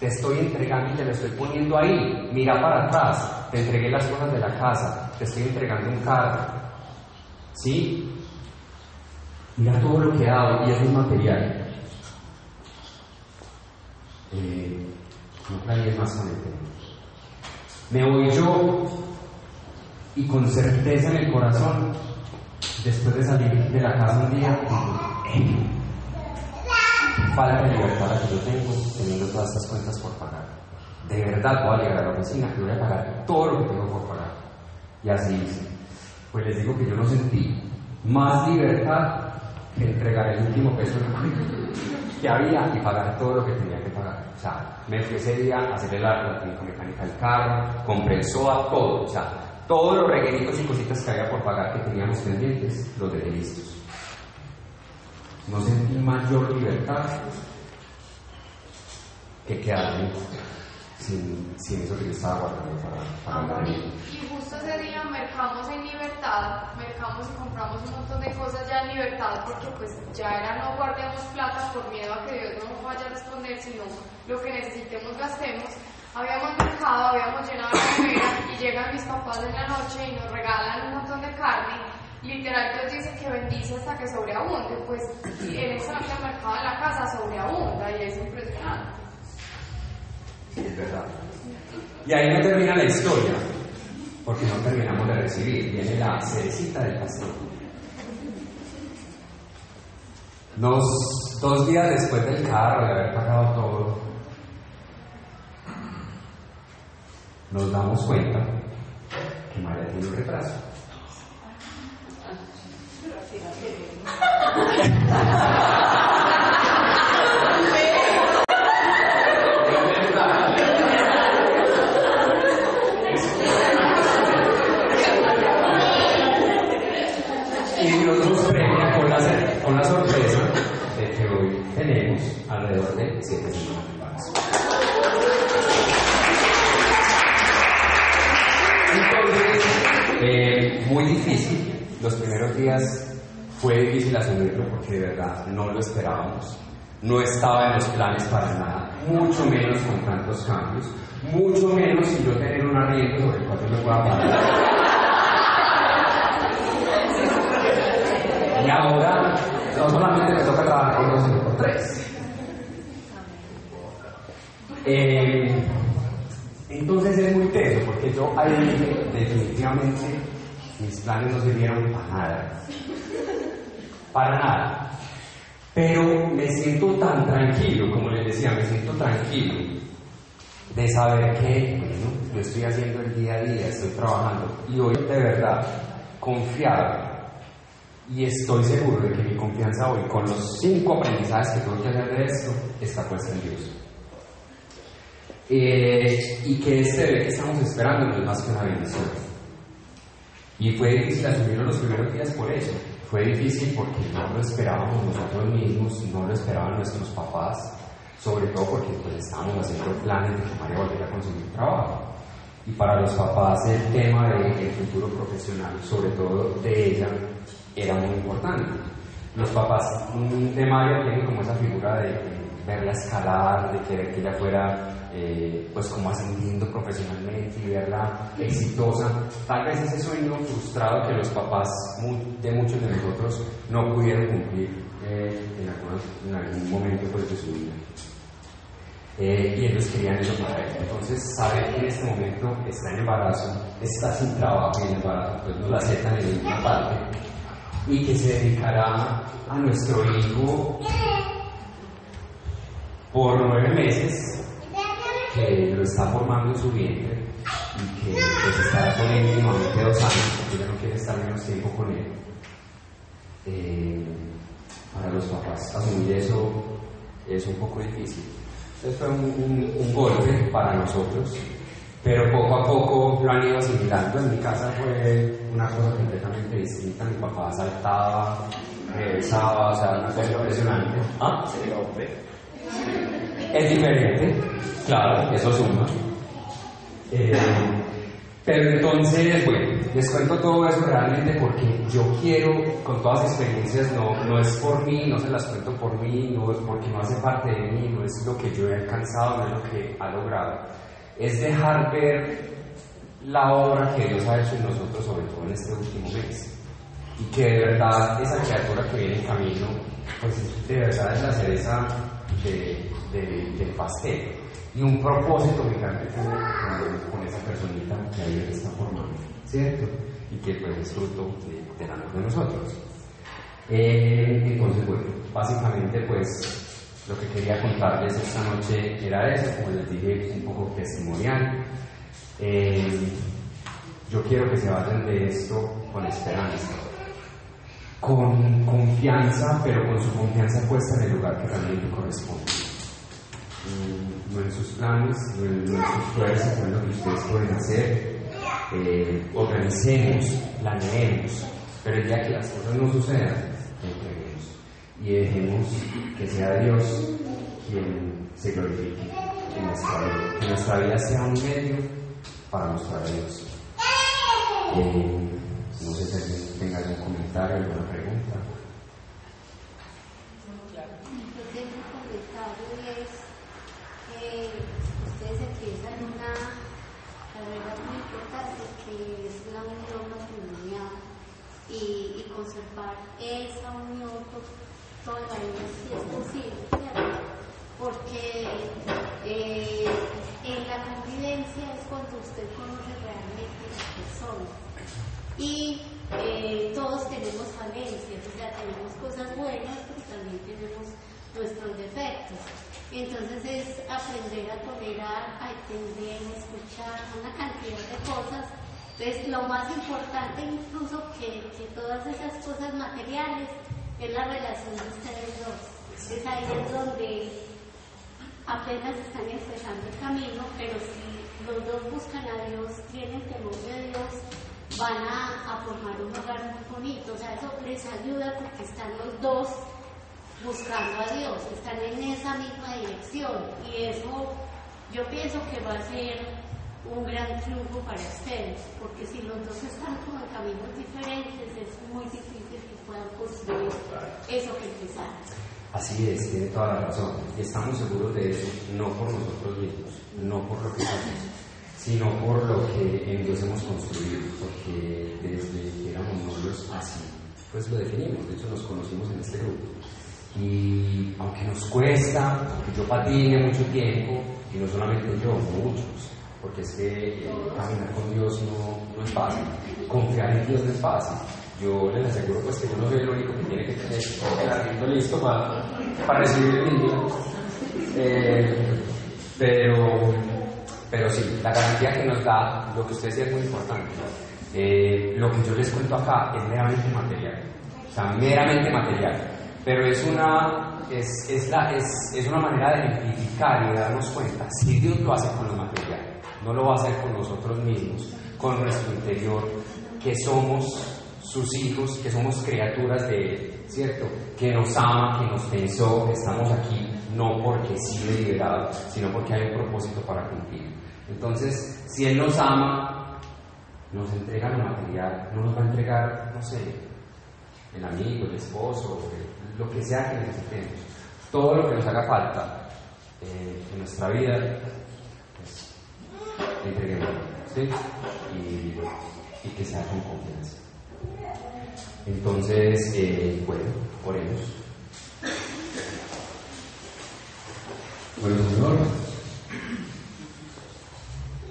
Te estoy entregando y te lo estoy poniendo ahí. Mira para atrás. Te entregué las cosas de la casa. Te estoy entregando un carro. ¿Sí? Mira todo lo que he dado y es un material. Eh, no planees más con el tema. Me voy yo y con certeza en el corazón, después de salir de la casa un día, "Eh, falta de libertad la que yo tengo teniendo todas estas cuentas por pagar. De verdad voy a llegar a la oficina y voy a pagar todo lo que tengo por pagar. Y así hice. Pues les digo que yo no sentí más libertad que entregar el último peso que había y pagar todo lo que tenía que pagar. O sea, me fui ese día a hacer la, la técnica mecánica del carro, compré el SOA, todo. O sea, todos los regueritos y cositas que había por pagar que teníamos pendientes, los dejé listos. No sentí mayor libertad que quedarme sin, sin eso que yo estaba guardando para, para vida. y justo ese día mercamos en libertad, mercamos y compramos un montón de cosas ya en libertad porque pues ya era no guardemos plata por miedo a que Dios no nos vaya a responder, sino lo que necesitemos gastemos. Habíamos mercado, habíamos llenado la nevera y llegan mis papás en la noche y nos regalan un montón de carne. Literal Dios dice que bendice hasta que sobreabunde, pues en esa el mercado de la casa sobreabunda y es impresionante. Es verdad. Y ahí no termina la historia, porque no terminamos de recibir, viene la cerecita del pastel. Nos, dos días después del carro, de haber pagado todo, nos damos cuenta que María tiene un retraso. Y Dios nos premia con la, con la sorpresa de que hoy tenemos alrededor de siete semanas. Muy difícil. Los primeros días fue difícil asumirlo porque de verdad no lo esperábamos. No estaba en los planes para nada, mucho menos con tantos cambios, mucho menos si yo tener un arriendo sobre el cual yo me pueda pagar. Y ahora no solamente me toca trabajar con dos, sino con tres. Eh, entonces es muy teso, porque yo ahí definitivamente mis planes no sirvieron para nada. Para nada. Pero me siento tan tranquilo, como les decía, me siento tranquilo de saber que, bueno, lo estoy haciendo el día a día, estoy trabajando y hoy de verdad confiado y estoy seguro de que mi confianza hoy, con los cinco aprendizajes que tengo que hacer de esto, está puesta en Dios. Eh, y que este bebé que estamos esperando no es más que una bendición. Y fue difícil asumirlo los primeros días por eso. Fue difícil porque no lo esperábamos nosotros mismos, no lo esperaban nuestros papás, sobre todo porque pues, estábamos haciendo planes de que María volviera a conseguir trabajo. Y para los papás el tema del futuro profesional, sobre todo de ella, era muy importante. Los papás de María tienen como esa figura de verla escalar, de querer que ella fuera eh, pues como ascendiendo profesionalmente y verla exitosa. Tal vez ese sueño frustrado que los papás de muchos de nosotros no pudieron cumplir eh, en, algún momento pues, de su vida. Eh, y ellos querían eso para ella. Entonces, saber que en este momento está en embarazo, está sin trabajo y en embarazo, pues no la aceptan en ninguna parte, y que se dedicará a nuestro hijo por nueve meses, que lo está formando en su vientre y que pues, estará con él mínimamente dos años, porque ella no quiere estar menos tiempo con él. Eh, para los papás asumir eso es un poco difícil. Entonces fue un, golpe para nosotros, pero poco a poco lo han ido asimilando. En mi casa fue una cosa completamente distinta. Mi papá saltaba, regresaba, o sea, una cosa impresionante. ¿Ah? Es diferente, claro, eso suma. Eh, pero entonces, bueno, les cuento todo eso realmente porque yo quiero, con todas las experiencias, no, no es por mí, no se las cuento por mí, no es porque no hace parte de mí, no es lo que yo he alcanzado, no es lo que ha logrado. Es dejar ver la obra que Dios ha hecho en nosotros, sobre todo en este último mes. Y que de verdad esa criatura que viene en camino, pues de verdad es la cereza de, del pastel y un propósito muy grande con, esa personita que ahí está formando, ¿cierto? Y que pues es fruto de, del amor de nosotros. Eh, entonces, bueno, básicamente pues lo que quería contarles esta noche era eso, como les dije, un poco testimonial. Eh, yo quiero que se vayan de esto con esperanza, con confianza, pero con su confianza puesta en el lugar que realmente corresponde no en sus planes, no en, sus fuerzas, no en lo que ustedes pueden hacer. Eh, organicemos, planeemos, pero el día que las cosas no sucedan, entreguemos y dejemos que sea Dios quien se glorifique en nuestra vida, que nuestra vida sea un medio para mostrar a Dios. Eh, no sé si alguien tenga algún comentario, alguna pregunta. ustedes empiezan una carrera muy importante que es la unión matrimonial y, y conservar esa unión por toda la vida si es posible, porque eh, en la convivencia es cuando usted conoce realmente a la persona y eh, todos tenemos falencias, o sea, tenemos cosas buenas, pero también tenemos nuestros defectos. Entonces es aprender a tolerar, a entender, a escuchar, una cantidad de cosas. Entonces lo más importante incluso que, que todas esas cosas materiales es la relación de ustedes dos. Es ahí es donde apenas están empezando el camino, pero si los dos buscan a Dios, tienen temor de van a, a formar un hogar muy bonito. O sea, eso les ayuda porque están los dos buscando a Dios, están en esa misma dirección y eso yo pienso que va a ser un gran triunfo para ustedes, porque si los dos están como en caminos diferentes es muy difícil que puedan construir eso que empezaron. Así es, tiene toda la razón. Estamos seguros de eso, no por nosotros mismos, no por lo que somos, sino por lo que en Dios hemos construido, porque desde que éramos novios así, pues lo definimos, de hecho nos conocimos en este grupo. Y aunque nos cuesta, aunque yo patine mucho tiempo, y no solamente yo, muchos, porque es que eh, caminar con Dios no, no, es fácil, confiar en Dios no es fácil. Yo les aseguro pues que yo no soy el único que tiene que tener el arriendo listo para, para recibir el niño. Eh, pero, pero sí, la garantía que nos da, lo que usted decía es muy importante. Eh, lo que yo les cuento acá es meramente material, o sea, meramente material, pero es una, es, es, la, es, es una manera de identificar y de darnos cuenta si Dios lo hace con lo material, no lo va a hacer con nosotros mismos, con nuestro interior, que somos sus hijos, que somos criaturas de Él, ¿cierto? Que nos ama, que nos pensó, que estamos aquí, no porque sí deliberado, sino porque hay un propósito para cumplir. Entonces, si Él nos ama, nos entrega lo material, no nos va a entregar, no sé, el amigo, el esposo, lo que sea que necesitemos. Todo lo que nos haga falta eh, en nuestra vida, pues, entreguemos, ¿sí? Y, que sea con confianza. Entonces, eh, bueno, oremos. Bueno, Señor,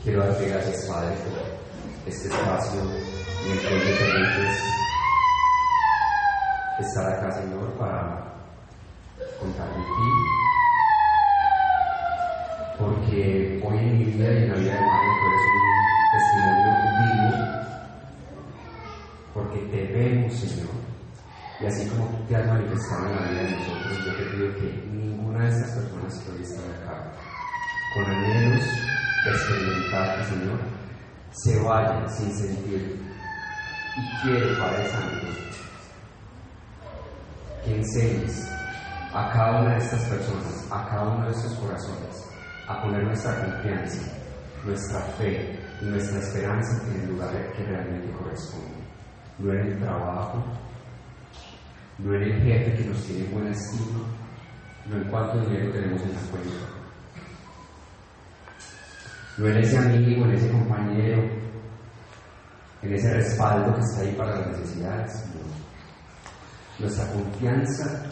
quiero darte gracias, Padre, por este espacio en el que me permites estar acá, Señor, para contar de ti. Porque hoy en mi vida y en la vida de Mario tú eres un testimonio vivo porque te vemos, Señor. Y así como tú te has manifestado en la vida de nosotros, yo te pido que ninguna de estas personas que hoy están acá, de experimentar, Señor, se vaya sin sentir. Y quiero, Padre Santo, que enseñes a cada una de estas personas, a cada uno de estos corazones, a poner nuestra confianza, nuestra fe y nuestra esperanza en el lugar que realmente corresponde no en el trabajo, no en el jefe que nos tiene buena estima, no en cuánto dinero tenemos en la cuenta, no en ese amigo, en ese compañero, en ese respaldo que está ahí para las necesidades. Nuestra confianza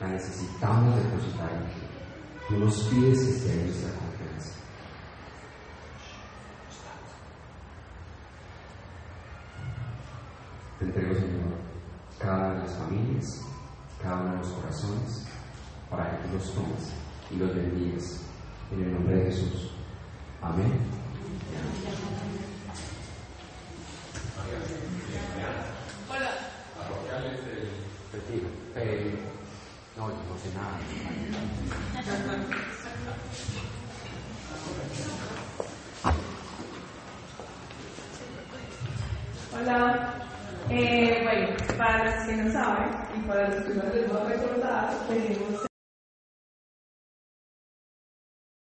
la necesitamos depositar en ti. Tú nos pides que esté en nuestra confianza. Te entrego, Señor, cada una de las familias, cada uno de los corazones, para que tú los tomes y los bendigas. En el nombre de Jesús. Amén. Hola. No, no sé nada. Hola. Bueno, para los que no saben y para los que no les voy a recordar, tenemos